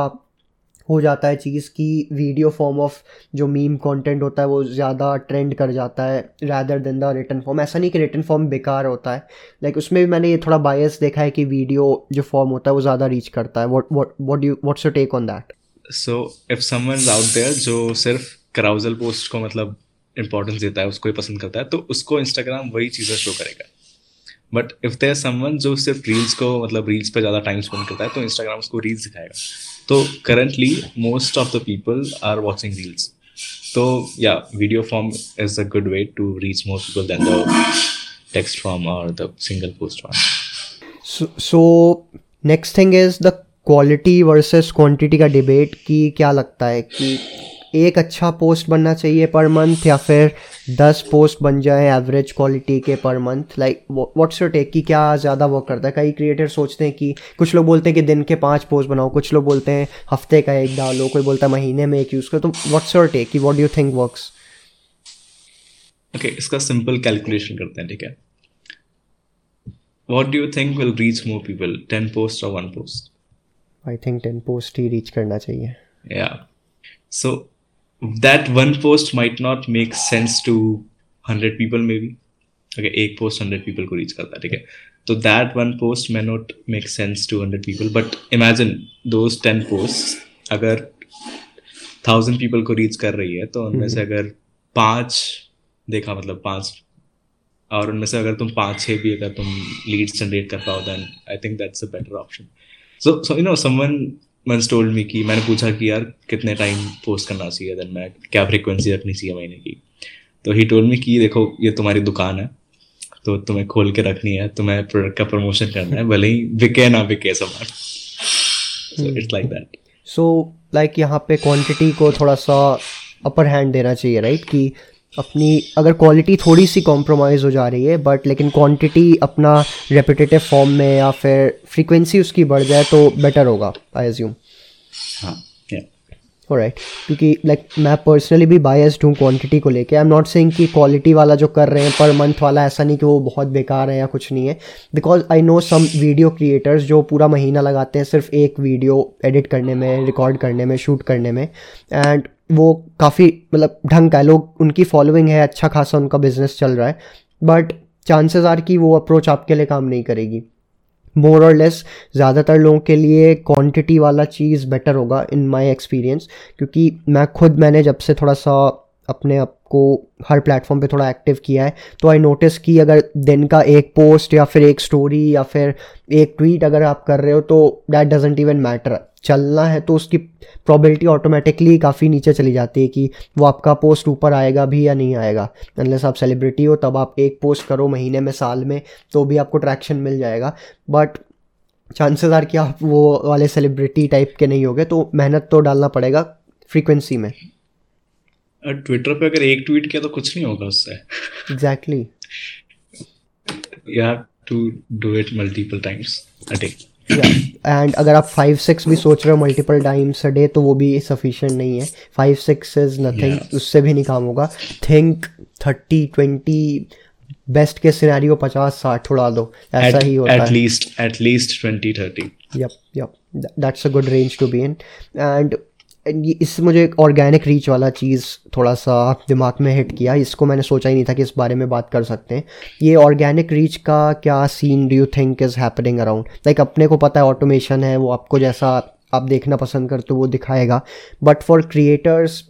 हो जाता है चीज़ की वीडियो फॉर्म ऑफ़ जो मीम कंटेंट होता है वो ज़्यादा ट्रेंड कर जाता है rather than the written form ऐसा नहीं कि रिटर्न फॉर्म बेकार होता है। लाइक उसमें भी मैंने ये थोड़ा बायस देखा है कि वीडियो जो फॉर्म होता है वो ज़्यादा रीच करता है। You what's your take on that so if someone out there जो सिर्फ़ कराउजल पोस्ट को मतलब इंपॉर्टेंस देता है, उसको ही पसंद करता है तो उसको इंस्टाग्राम वही चीज़ें शो करेगा। बट इफ़ देर समवन जो सिर्फ़ रील्स को मतलब रील्स पे ज़्यादा टाइम स्पेंड करता है तो इंस्टाग्राम उसको रील्स दिखाएगा। तो currently most of the people are watching reels तो या video form is a good way to reach most people than the text form और the single post form so next thing is the quality versus quantity का debate कि क्या लगता है कि एक अच्छा पोस्ट बनना चाहिए पर मंथ या फिर दस पोस्ट बन जाए एवरेज क्वालिटी के पर month like what's your take कि क्या ज़्यादा वर्क करता है? कई क्रिएटर सोचते हैं कि कुछ लोग बोलते हैं कि दिन के पाँच पोस्ट बनाओ कुछ लोग बोलते हैं हफ़्ते का एक डालो कोई बोलता है महीने में एक यूज़ करो तो व्हाट्स योर टेक कि what do you think works okay इसका सिंपल कैलकुलेशन करते हैं ठीक है? What do think will reach more people 10 post और one post I think 10 post he reach करना चाहिए। या so that one post might not make sense to 100 people maybe okay एक पोस्ट 100 पीपल को रीच करता है ठीक है? तो that one post may not make sense to 100 people but imagine those 10 posts अगर थाउज़ेंड पीपल को रीच कर रही है तो उनमें से अगर पाँच देखा मतलब पाँच और उनमें से अगर तुम पाँच छह भी अगर तुम लीड्स जनरेट कर पाओ then I think that's a better option so so you know someone once told me कि मैंने पूछा कि यार कितने टाइम पोस्ट करना चाहिए देन मैं क्या फ्रीक्वेंसी रखनी चाहिए महीने की? तो ही टोल्ड मी कि देखो ये तुम्हारी दुकान है तो तुम्हें खोल के रखनी है तुम्हें प्रोडक्ट का प्रमोशन करना है भले ही बिके ना बिके सामान। It's like that so like यहाँ पे क्वांटिटी को थोड़ा सा अपर हैंड देना चाहिए राइट right? कि अपनी अगर क्वालिटी थोड़ी सी कॉम्प्रोमाइज़ हो जा रही है बट लेकिन क्वांटिटी अपना रेपिटेटिव फॉर्म में या फिर फ्रीक्वेंसी उसकी बढ़ जाए तो बेटर होगा आई एज्यूम हाँ राइट क्योंकि लाइक मैं पर्सनली भी बायस्ड हूँ क्वांटिटी को लेके. आई एम नॉट सेइंग कि क्वालिटी वाला जो कर रहे हैं पर मंथ वाला ऐसा नहीं कि वो बहुत बेकार है या कुछ नहीं है. Because I know some video creators जो पूरा महीना लगाते हैं सिर्फ़ एक वीडियो एडिट करने में रिकॉर्ड करने में शूट करने में. एंड वो काफ़ी मतलब ढंग का है। लोग, उनकी फॉलोइंग है अच्छा खासा उनका बिज़नेस चल रहा है। बट चांसेस आर कि वो अप्रोच आपके लिए काम नहीं करेगी। मोर और लेस ज़्यादातर लोगों के लिए क्वांटिटी वाला चीज़ बेटर होगा इन माय एक्सपीरियंस क्योंकि मैं खुद, मैंने जब से थोड़ा सा अपने आप को हर प्लेटफॉर्म पे थोड़ा एक्टिव किया है तो आई नोटिस कि अगर दिन का एक पोस्ट या फिर एक स्टोरी या फिर एक ट्वीट अगर आप कर रहे हो तो दैट डजेंट इवन मैटर चलना है तो उसकी प्रॉबिलिटी ऑटोमेटिकली काफ़ी नीचे चली जाती है कि वो आपका पोस्ट ऊपर आएगा भी या नहीं आएगा। अनलेस आप सेलिब्रिटी हो तब आप एक पोस्ट करो महीने में साल में तो भी आपको ट्रैक्शन मिल जाएगा। बट चांसेस आर कि आप वो वाले सेलिब्रिटी टाइप के नहीं होगे तो मेहनत तो डालना पड़ेगा फ्रीक्वेंसी में। ट्विटर पे अगर एक ट्वीट किया तो कुछ नहीं होगा उससे। Exactly you have to do it multiple times a day and अगर आप फाइव सिक्स भी सोच रहे हो मल्टीपल टाइम्स अ डे तो वो भी सफिशेंट नहीं है। फाइव सिक्स इज़ नथिंग उससे भी नहीं काम होगा। थिंक थर्टी ट्वेंटी बेस्ट के सिनेरियो पचास साठ उड़ा दो। ऐसा at, ही होता at है। least at least 20 30 yep yep. Yep that's a good range to be in. And and ये- इससे मुझे एक ऑर्गेनिक रीच वाला चीज़ थोड़ा सा दिमाग में हिट किया। इसको मैंने सोचा ही नहीं था कि इस बारे में बात कर सकते हैं। ये ऑर्गेनिक रीच का क्या scene do you think is happening around like अपने को पता है ऑटोमेशन है वो आपको जैसा आप देखना पसंद करते हो वो दिखाएगा। But for creators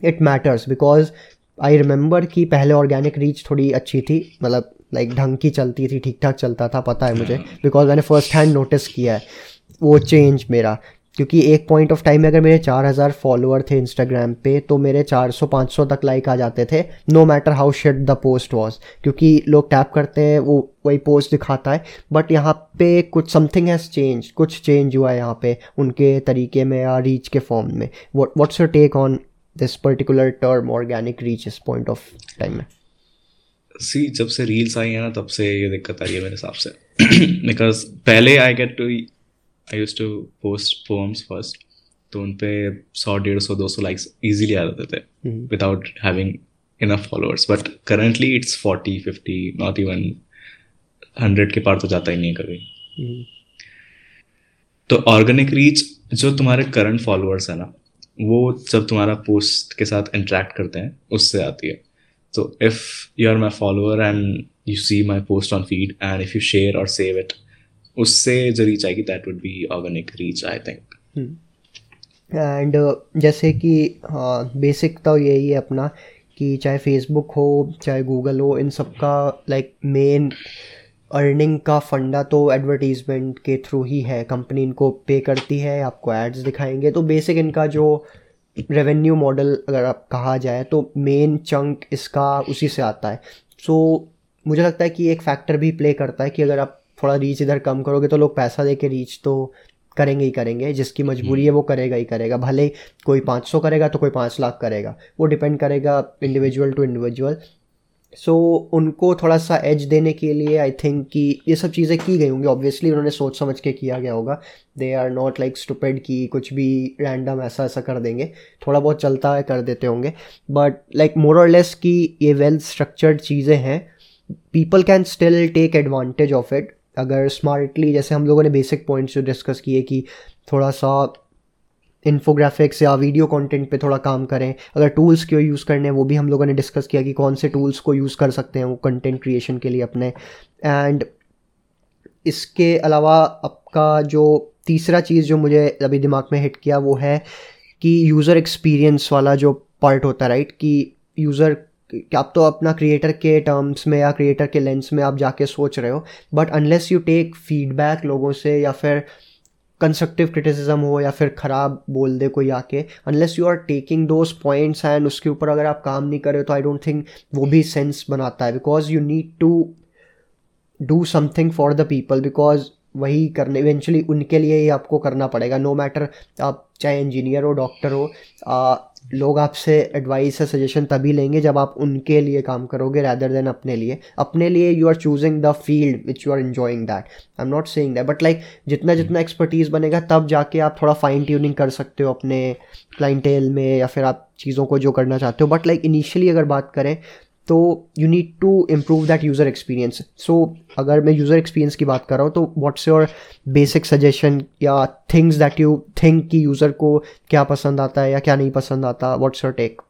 it matters because I remember कि पहले ऑर्गेनिक रीच थोड़ी अच्छी थी। मतलब लाइक ढंग की चलती थी ठीक ठाक चलता था पता है मुझे। बिकॉज़ मैंने फ़र्स्ट हैंड नोटिस किया है। वो चेंज मेरा। क्योंकि एक पॉइंट ऑफ़ टाइम में अगर मेरे चार हज़ार फॉलोअर थे इंस्टाग्राम पे तो मेरे चार सौ पाँच सौ तक लाइक आ जाते थे no matter how shit the post was क्योंकि लोग टैप करते हैं, वो, वही पोस्ट दिखाता है बट यहाँ पे कुछ समथिंग हैज़ चेंज कुछ चेंज हुआ है यहाँ पे उनके तरीके में या रीच के फॉर्म में. What's your take on this particular term organic reach इस पॉइंट ऑफ़ टाइम में? सी जब से रील्स आई है ना, तब से ये दिक्कत आ रही है मेरे हिसाब से। बिकॉज़ पहले I get to I use to post poems first तो उन पे सौ डेढ़ सौ दो सौ लाइक्स ईजिली आ जाते थे without having enough followers but currently it's forty fifty not even hundred के पार तो जाता ही नहीं कभी। तो ऑर्गेनिक रीच जो तुम्हारे करंट फॉलोअर्स है ना वो जब तुम्हारा पोस्ट के साथ इंटरेक्ट करते हैं उससे आती है। तो if you are my follower and you see my post on feed and if you share और सेव it उससे जो रीच आएगी that would be organic reach I think and जैसे कि हाँ बेसिक तो यही है अपना कि चाहे फेसबुक हो चाहे गूगल हो इन सब का लाइक मेन अर्निंग का फंडा तो एडवर्टीजमेंट के थ्रू ही है। कंपनी इनको पे करती है आपको एड्स दिखाएँगे। तो बेसिक इनका जो रेवेन्यू मॉडल अगर आप कहा जाए तो मेन चंक इसका उसी से आता है। सो so, मुझे लगता है कि एक फैक्टर भी प्ले करता है कि अगर आप थोड़ा रीच इधर कम करोगे तो लोग पैसा दे के रीच तो करेंगे ही करेंगे। जिसकी मजबूरी है वो करेगा ही करेगा। भले ही कोई 500 करेगा तो कोई पाँच लाख करेगा। वो डिपेंड करेगा इंडिविजुअल टू इंडिविजुअल सो उनको थोड़ा सा एज देने के लिए आई थिंक कि ये सब चीज़ें की गई होंगी। ऑब्वियसली उन्होंने सोच समझ के किया गया होगा। They are not like stupid कि कुछ भी रैंडम ऐसा ऐसा कर देंगे। थोड़ा बहुत चलता है कर देते होंगे। बट लाइक मोर और लेस कि ये वेल स्ट्रक्चर्ड चीज़ें हैं। People can still take advantage of it अगर स्मार्टली जैसे हम लोगों ने बेसिक पॉइंट्स जो डिस्कस किए कि थोड़ा सा इन्फोग्राफिक्स या वीडियो कंटेंट पे थोड़ा काम करें, अगर टूल्स क्यों यूज़ करने हैं, वो भी हम लोगों ने डिस्कस किया कि कौन से टूल्स को यूज़ कर सकते हैं वो कंटेंट क्रिएशन के लिए अपने। एंड इसके अलावा आपका जो तीसरा चीज़ जो मुझे अभी दिमाग में हिट किया वो है कि यूज़र एक्सपीरियंस वाला जो पार्ट होता है राइट कि यूज़र आप तो अपना क्रिएटर के टर्म्स में या क्रिएटर के लेंस में आप जाके सोच रहे हो but unless you take feedback लोगों से या फिर कंस्ट्रक्टिव क्रिटिसिज्म हो या फिर ख़राब बोल दे कोई आके unless you are taking those points and उसके ऊपर अगर आप काम नहीं करे तो आई डोंट थिंक वो भी सेंस बनाता है because you need to do something for the people because वही करने इवेंचुअली उनके लिए ही आपको करना पड़ेगा नो no मैटर आप चाहे इंजीनियर हो डॉक्टर हो लोग आपसे एडवाइस या सजेशन तभी लेंगे जब आप उनके लिए काम करोगे रैदर देन अपने लिए। अपने लिए you are choosing the field which you are enjoying that I am not saying that but like जितना जितना एक्सपर्टीज़ बनेगा तब जाके आप थोड़ा फाइन ट्यूनिंग कर सकते हो अपने क्लाइंटेल में या फिर आप चीज़ों को जो करना चाहते हो। बट लाइक इनिशियली अगर बात करें तो you need to improve that user experience so अगर मैं यूज़र एक्सपीरियंस की बात कर रहा हूँ तो व्हाट्स योर बेसिक सजेशन या थिंग्स दैट यू थिंक कि यूज़र को क्या पसंद आता है या क्या नहीं पसंद आता? व्हाट्स योर टेक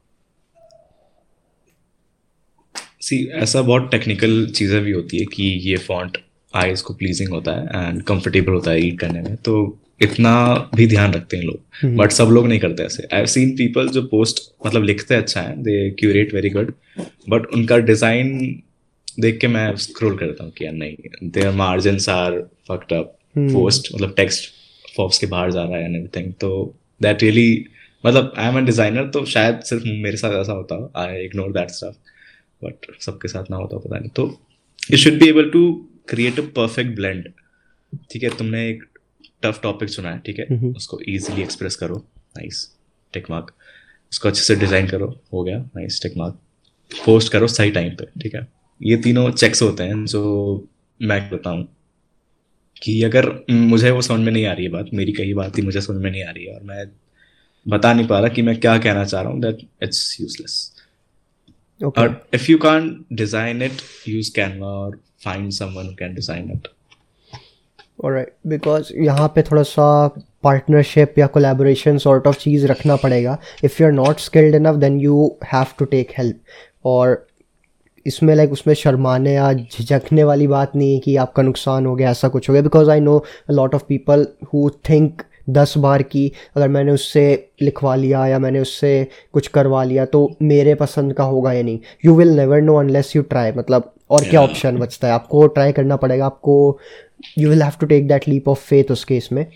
सी ऐसा बहुत टेक्निकल चीज़ें भी होती है कि ये फॉन्ट आईज को प्लीजिंग होता है एंड कंफर्टेबल होता है रीड करने में। तो इतना भी ध्यान रखते हैं लोग। But hmm. सब लोग नहीं करते ऐसे। आई सीन पीपल जो पोस्ट मतलब लिखते अच्छा है they curate very good but उनका डिज़ाइन देख के मैं स्क्रॉल करता हूँ कि यार नहीं their margin are fucked up post मतलब टेक्स्ट फॉक्स के बाहर जा रहा है एंड एवरीथिंग तो दैट रियली मतलब आई एम अ डिज़ाइनर तो शायद सिर्फ़ मेरे साथ ऐसा होता हो I ignore that stuff but सबके साथ ना होता पता नहीं। तो you should be able to create a perfect blend ठीक है तुमने एक टफ टॉपिक चुना है ठीक है? उसको इजीली एक्सप्रेस करो। नाइस टेक मार्क उसको अच्छे से डिज़ाइन करो हो गया। नाइस टेक मार्क पोस्ट करो सही टाइम पे ठीक है? ये तीनों चेक्स होते हैं जो मैं कहता हूँ। कि अगर मुझे वो समझ में नहीं आ रही है बात मेरी कही बात थी मुझे समझ में नहीं आ रही है और मैं बता नहीं पा रहा कि मैं क्या कहना चाह रहा हूँ दैट इट्स यूजलेस और if you can design it use Canva और find someone can design it right because यहाँ पे थोड़ा सा पार्टनरशिप या कोलेबोरेशन सॉर्ट ऑफ़ चीज़ रखना पड़ेगा। If you are not skilled enough then you have to take help और इसमें लाइक उसमें शर्माने या झिझकने वाली बात नहीं है कि आपका नुकसान हो गया, ऐसा कुछ हो गया। Because I know lot of people who think दस बार की अगर मैंने उससे लिखवा लिया या मैंने उससे कुछ करवा लिया तो मेरे पसंद का होगा या नहीं? You will never know unless you try मतलब और क्या ऑप्शन बचता है? आपको ट्राई करना पड़ेगा आपको you will have to take that leap of faith उस केस में।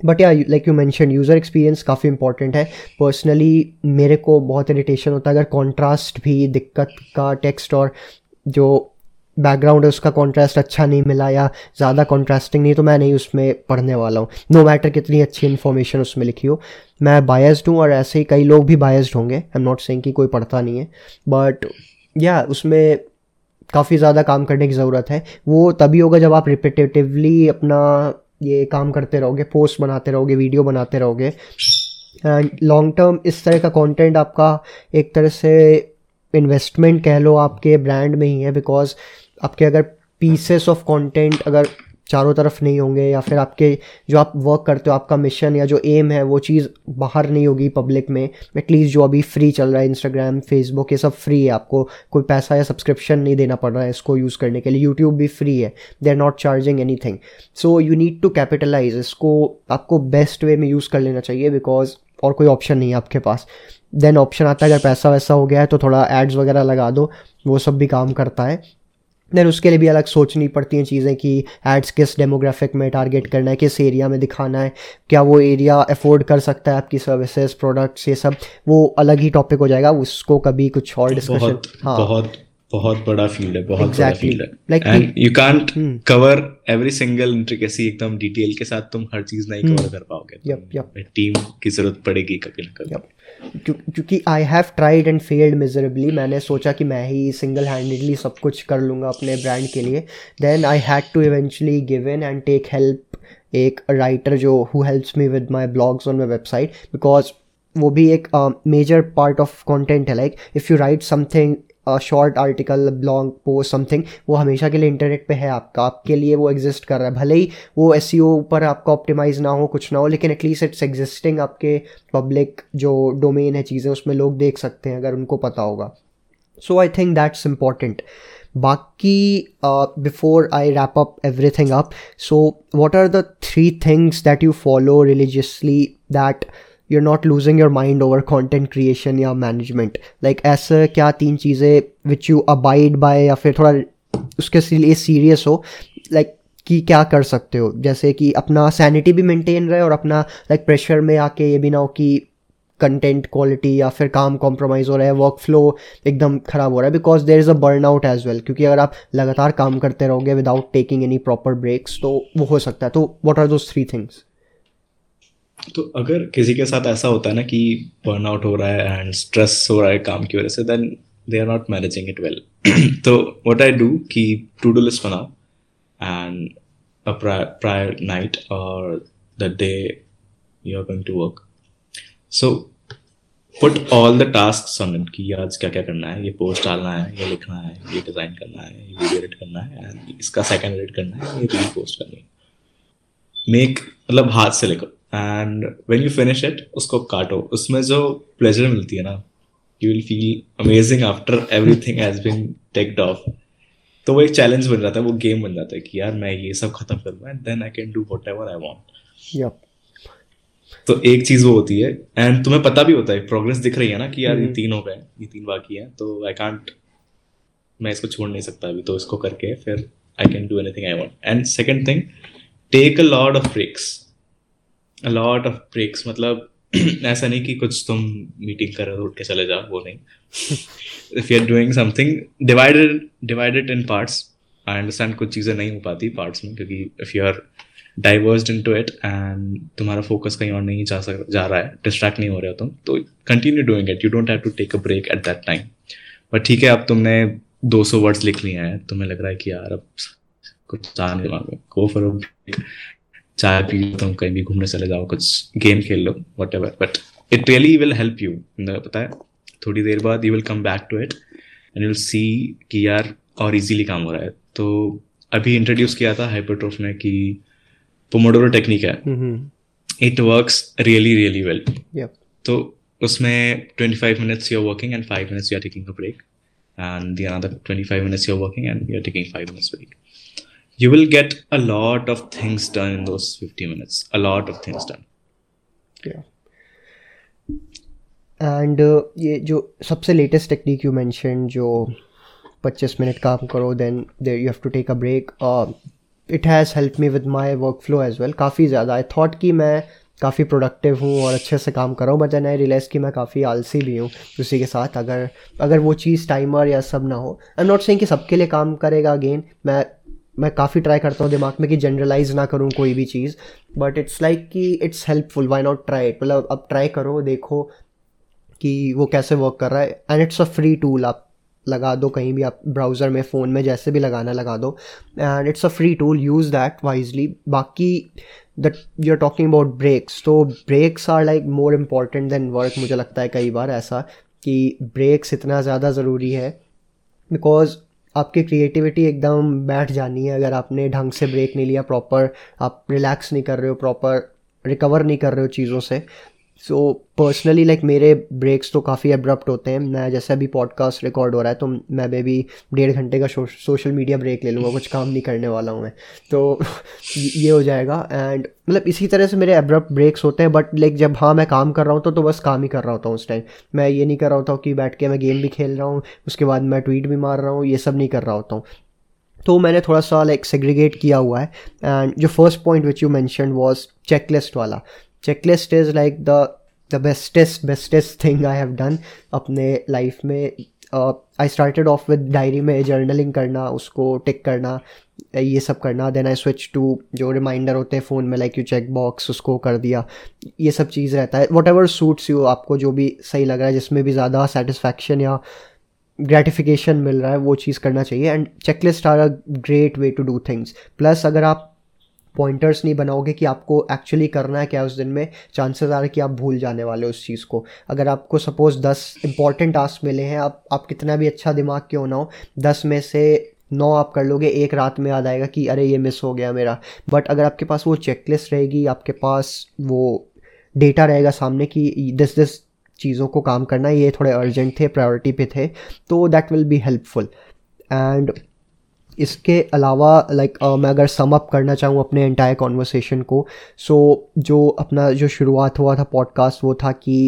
बट या like you mention user experience काफ़ी इंपॉर्टेंट है। पर्सनली मेरे को बहुत इरिटेशन होता है अगर कॉन्ट्रास्ट भी दिक्कत का टेक्स्ट और जो बैकग्राउंड है उसका कॉन्ट्रास्ट अच्छा नहीं मिला या ज़्यादा कॉन्ट्रास्टिंग नहीं तो मैं नहीं उसमें पढ़ने वाला हूँ। नो मैटर कितनी अच्छी इन्फॉर्मेशन उसमें लिखी हो। मैं बायस्ड हूँ और ऐसे ही कई लोग भी बायस्ड होंगे। आई एम नॉट सेइंग कि कोई पढ़ता नहीं है। बट या yeah, उसमें काफ़ी ज़्यादा काम करने की ज़रूरत है। वो तभी होगा जब आप रिपीटेटिवली अपना ये काम करते रहोगे पोस्ट बनाते रहोगे वीडियो बनाते रहोगे। एंड लॉन्ग टर्म इस तरह का कंटेंट आपका एक तरह से इन्वेस्टमेंट कह लो आपके ब्रांड में ही है बिकॉज़ आपके अगर पीसेस ऑफ़ कंटेंट अगर चारों तरफ़ नहीं होंगे या फिर आपके जो आप वर्क करते हो, आपका मिशन या जो एम है, वो चीज़ बाहर नहीं होगी पब्लिक में एटलीस्ट जो अभी फ्री चल रहा है इंस्टाग्राम फेसबुक ये सब फ्री है। आपको कोई पैसा या सब्सक्रिप्शन नहीं देना पड़ रहा है इसको यूज़ करने के लिए। यूट्यूब भी फ्री है। They are not charging anything so you need to capitalize इसको। आपको बेस्ट वे में यूज़ कर लेना चाहिए बिकॉज़ और कोई ऑप्शन नहीं है आपके पास। देन ऑप्शन आता है, अगर पैसा वैसा हो गया है तो थोड़ा एड्स वगैरह लगा दो। वो सब भी काम करता है। देन उसके लिए भी अलग सोचनी पड़ती हैं चीज़ें कि एड्स किस डेमोग्राफिक में टारगेट करना है किस एरिया में दिखाना है क्या वो एरिया अफोर्ड कर सकता है आपकी सर्विसेज़ प्रोडक्ट्स ये सब वो अलग ही टॉपिक हो जाएगा उसको कभी कुछ और डिस्कशन हाँ। बहुत बहुत बड़ा फ़ील्ड है बहुत exactly. बड़ा फ़ील्ड है like and you can't cover every single intricacy एकदम डिटेल के साथ तुम हर चीज़ नहीं कवर hmm. कर पाओगे। यप यप टीम की ज़रूरत पड़ेगी कभी ना कभी। क्योंकि I have tried and failed miserably मैंने सोचा कि मैं ही सिंगल हैंडेडली सब कुछ कर लूँगा अपने ब्रांड के लिए. Then I had to eventually give in and take help एक राइटर जो who helps me with my blogs on my website because वो भी एक मेजर पार्ट ऑफ़ कॉन्टेंट है. Like if you write something short article blog post something वो हमेशा के लिए इंटरनेट पे है आपका। आपके लिए वो एग्जिस्ट कर रहा है। भले ही वो एस e ऊपर आपका ऑप्टिमाइज ना हो, कुछ ना हो, लेकिन एटलीस्ट इट्स एग्जिस्टिंग आपके पब्लिक जो डोमेन है चीज़ें, उसमें लोग देख सकते हैं, अगर उनको पता होगा। So I think that's important बाकी before I wrap up everything up so what are the three things that you follow religiously that you're not losing your mind over content creation या management. Like, ऐसे क्या तीन चीज़ें which you abide by या फिर थोड़ा उसके लिए सीरियस हो? लाइक कि क्या कर सकते हो? जैसे कि अपना सैनिटी भी मेंटेन रहे और अपना लाइक प्रेशर में आके ये भी ना हो कि कंटेंट क्वालिटी या फिर काम कॉम्प्रोमाइज़ हो रहा है वर्क फ्लो एकदम ख़राब हो रहा है because there is a burn out as well क्योंकि अगर आप लगातार काम करते रहोगे without taking any proper breaks तो वो हो सकता है। तो what are those three things तो अगर किसी के साथ ऐसा होता है ना कि बर्न आउट हो रहा है एंड स्ट्रेस हो रहा है काम की वजह से then they are not managing it well तो व्हाट आई डू कि टू डू लिस्ट बनाओ एंड प्रायर नाइट और the day you are going to work so put all the task on it कि आज क्या क्या करना है, ये पोस्ट डालना है, ये लिखना है, ये डिज़ाइन करना है, ये वीडियो एडिट करना है एंड इसका सेकंड एडिट करना है, ये रील पोस्ट करनी है। मेक मतलब हाथ से लिखो। And when you finish it उसको काटो। उसमें जो प्लेजर मिलती है ना you will feel amazing after everything has been ticked off तो वो एक चैलेंज बन जाता है वो गेम बन जाता है कि यार मैं ये सब खत्म करूँगा and then I can do whatever I want तो एक चीज़ वो होती है। एंड तुम्हें पता भी होता है प्रोग्रेस दिख रही है ना कि यार ये हम्म। तीन हो गए ये तीन बाकी है तो आई कांट मैं इसको छोड़ नहीं सकता अभी तो इसको करके फिर I can do anything I want and second thing take a lot of breaks a lot of breaks मतलब ऐसा नहीं कि कुछ तुम मीटिंग कर रहे हो, उठ के चले जाओ, वो नहीं। If you are doing something divided divided in parts I understand कुछ चीज़ें नहीं हो पाती पार्ट्स में, क्योंकि if you are diversed into it and तुम्हारा फोकस कहीं और नहीं जा सक, जा रहा है डिस्ट्रैक्ट नहीं हो रहे हो तुम तो continue doing it you don't have to take a break at that time but ठीक है, अब तुमने 200 वर्ड्स लिख लिए हैं, तुम्हें लग रहा है कि यार, अब कुछ जाने दिमाग में गो फॉर चाय पी लो तुम कहीं भी घूमने चले जाओ कुछ गेम खेल लो whatever but it really will help you पता है? थोड़ी देर बाद you will come back to it and you will see कि यार और इजीली काम हो रहा है। तो अभी इंट्रोड्यूस किया था हाइपरट्रोफ ने कि पोमोडोरो टेक्निक है। It works really really well तो उसमें 25 minutes you are working and 5 minutes you are taking a break and the another 25 minutes you are working and you are taking 5 minutes break you will get a lot of things done in those 50 minutes. A lot of things done. Yeah. And uh, ये जो सबसे latest technique you mention जो 25 minute काम करो then there you have to take a break it has help me with my workflow as well काफ़ी ज़्यादा। I thought कि मैं काफ़ी प्रोडक्टिव हूँ और अच्छे से काम कर रहा हूँ बट देन आई रियलाइज़ कि मैं काफ़ी आलसी भी हूँ उसी के साथ। अगर अगर वो चीज़ टाइमर या सब ना हो आई एम नॉट सेइंग कि सबके लिए काम करेगा अगेन मैं मैं काफ़ी ट्राई करता हूँ दिमाग में कि जनरलाइज ना करूँ कोई भी चीज़ बट इट्स लाइक कि it's helpful why not try it मतलब अब ट्राई करो, देखो कि वो कैसे वर्क कर रहा है and it's a free tool आप लगा दो कहीं भी, आप ब्राउज़र में फ़ोन में जैसे भी लगाना लगा दो and it's a free tool use that wisely बाकी that you are talking about breaks तो breaks are like more important than work मुझे लगता है कई बार ऐसा कि ब्रेक्स इतना ज़्यादा ज़रूरी है बिकॉज़ आपकी क्रिएटिविटी एकदम बैठ जानी है। अगर आपने ढंग से ब्रेक नहीं लिया प्रॉपर आप रिलैक्स नहीं कर रहे हो प्रॉपर रिकवर नहीं कर रहे हो चीज़ों से सो पर्सनली लाइक मेरे ब्रेक्स तो काफ़ी अब्रप्ट होते हैं। मैं जैसे अभी पॉडकास्ट रिकॉर्ड हो रहा है तो मैं भी डेढ़ घंटे का सोशल मीडिया ब्रेक ले लूँगा कुछ काम नहीं करने वाला हूँ मैं। तो ये हो जाएगा। एंड मतलब इसी तरह से मेरे अब्रप्ट ब्रेक्स होते हैं बट लाइक जब हाँ मैं काम कर रहा हूँ तो, तो बस काम ही कर रहा होता हूँ उस टाइम मैं ये नहीं कर रहा होता हूँ कि बैठ के मैं गेम भी खेल रहा हूँ उसके बाद मैं ट्वीट भी मार रहा हूँ ये सब नहीं कर रहा होता हूँ। तो मैंने थोड़ा सा लाइक सेग्रीगेट किया हुआ है। एंड जो first point which you mention was checklist वाला। Checklist is like the the bestest bestest thing I have done अपने लाइफ में। I started off with diary में जर्नलिंग करना, उसको टिक करना, ये सब करना। देन आई स्विच टू जो रिमाइंडर होते हैं फ़ोन में लाइक यू चेक बॉक्स उसको कर दिया। ये सब चीज़ रहता है। वट एवर सूट्स यू आपको जो भी सही लग रहा है, जिसमें भी ज़्यादा सेटिस्फैक्शन या ग्रेटिफिकेशन मिल रहा है, वो चीज़ करना चाहिए। And checklist are a great way to do things plus अगर आप पॉइंटर्स नहीं बनाओगे कि आपको एक्चुअली करना है क्या उस दिन में चांसेस आ रहे कि आप भूल जाने वाले उस चीज़ को। अगर आपको सपोज़ दस इंपॉर्टेंट टास्क मिले हैं, आप आप कितना भी अच्छा दिमाग क्यों ना हो, दस में से नौ आप कर लोगे, एक रात में याद आएगा कि अरे ये मिस हो गया मेरा। बट अगर आपके पास वो चेकलिस्ट रहेगी, आपके पास वो डेटा रहेगा सामने कि दिस दिस चीज़ों को काम करना, ये थोड़े अर्जेंट थे प्रायोरिटी पे थे तो that will be helpful and इसके अलावा लाइक like, uh, मैं अगर सम अप करना चाहूँ अपने एंटायर कॉन्वर्सेशन को सो so, जो अपना जो शुरुआत हुआ था पॉडकास्ट वो था कि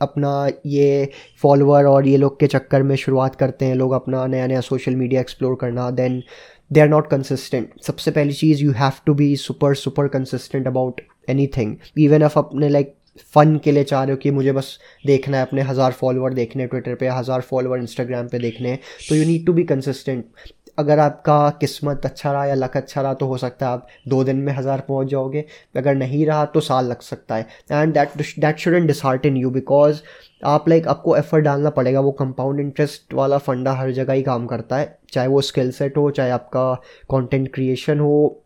अपना ये फॉलोअर और ये लोग के चक्कर में शुरुआत करते हैं लोग अपना नया नया सोशल मीडिया एक्सप्लोर करना then they are not consistent सबसे पहली चीज़ you have to be super super consistent about anything even of अपने लाइक फ़न के लिए चाह रहे हो कि मुझे बस देखना है अपने हज़ार फॉलोअर देखने ट्विटर पे हज़ार फॉलोअर इंस्टाग्राम पे देखने हैं तो you need to be consistent अगर आपका किस्मत अच्छा रहा या लक अच्छा रहा तो हो सकता है आप दो दिन में हज़ार पहुँच जाओगे। अगर नहीं रहा तो साल लग सकता है। And that that should dishearten you because आप लाइक आपको एफर्ट डालना पड़ेगा। वो कंपाउंड इंटरेस्ट वाला फंडा हर जगह ही काम करता है। चाहे वो स्किल सेट हो चाहे आपका कंटेंट क्रिएशन हो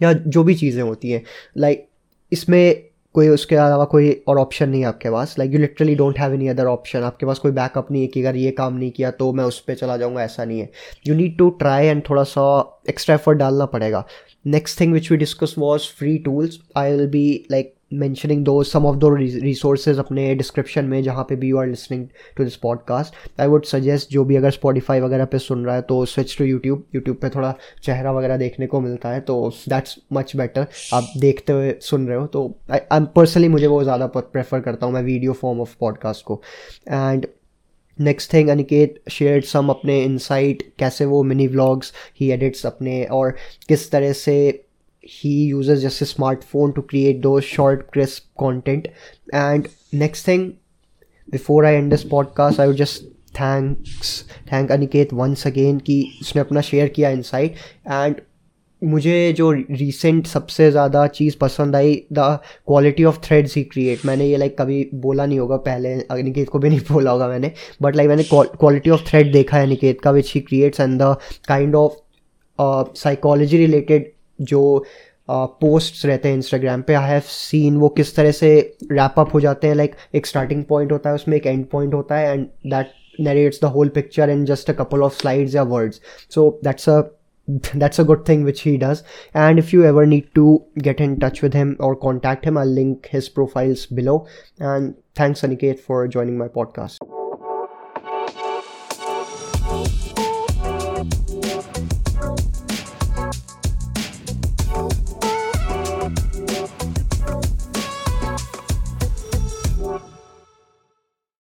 या जो भी चीज़ें होती हैं। लाइक like, इसमें कोई उसके अलावा कोई और ऑप्शन नहीं आपके पास. Like you literally don't have any other option आपके पास कोई बैकअप नहीं है कि अगर ये काम नहीं किया तो मैं उस पर चला जाऊँगा, ऐसा नहीं है. You need to try and थोड़ा सा एक्स्ट्रा एफर्ट डालना पड़ेगा. Next thing which we discuss was free tools I will be like mentioning two some of the resources अपने डिस्क्रिप्शन में जहाँ पे be you are listening to this podcast I would suggest जो भी अगर Spotify वगैरह पे सुन रहा है तो स्विच टू यूट्यूब यूट्यूब पे थोड़ा चेहरा वगैरह देखने को मिलता है तो दैट्स मच बेटर आप देखते हुए सुन रहे हो तो आई पर्सनली मुझे वो ज़्यादा प्रेफर करता हूँ मैं वीडियो फॉर्म ऑफ़ पॉडकास्ट को। And next thing Aniket share some अपने इनसाइट कैसे वो मिनी व्लॉग्स ही एडिट्स अपने और किस तरह से he uses just a smartphone to create those short, crisp content. And next thing, before i end this podcast, i would just thanks, thank aniket once again कि उसने अपना शेयर किया इनसाइट एंड मुझे जो रिसेंट सबसे ज़्यादा चीज़ पसंद आई the quality of threads he create मैंने ये लाइक कभी बोला नहीं होगा, पहले अनिकेत को भी नहीं बोला होगा मैंने. बट लाइक मैंने क्वालिटी ऑफ़ थ्रेड देखा है अनिकेत का which he creates and the kind of psychology related जो पोस्ट्स uh, रहते हैं इंस्टाग्राम पे आई हैव सीन वो किस तरह से रैप अप हो जाते हैं लाइक like, एक स्टार्टिंग पॉइंट होता है उसमें एक एंड पॉइंट होता है and that narrates the whole picture in just a couple of slides or words so that's a that's a good thing which he does and if you ever need to get in touch with him or contact him i'll link his profiles below and thanks aniket for joining my podcast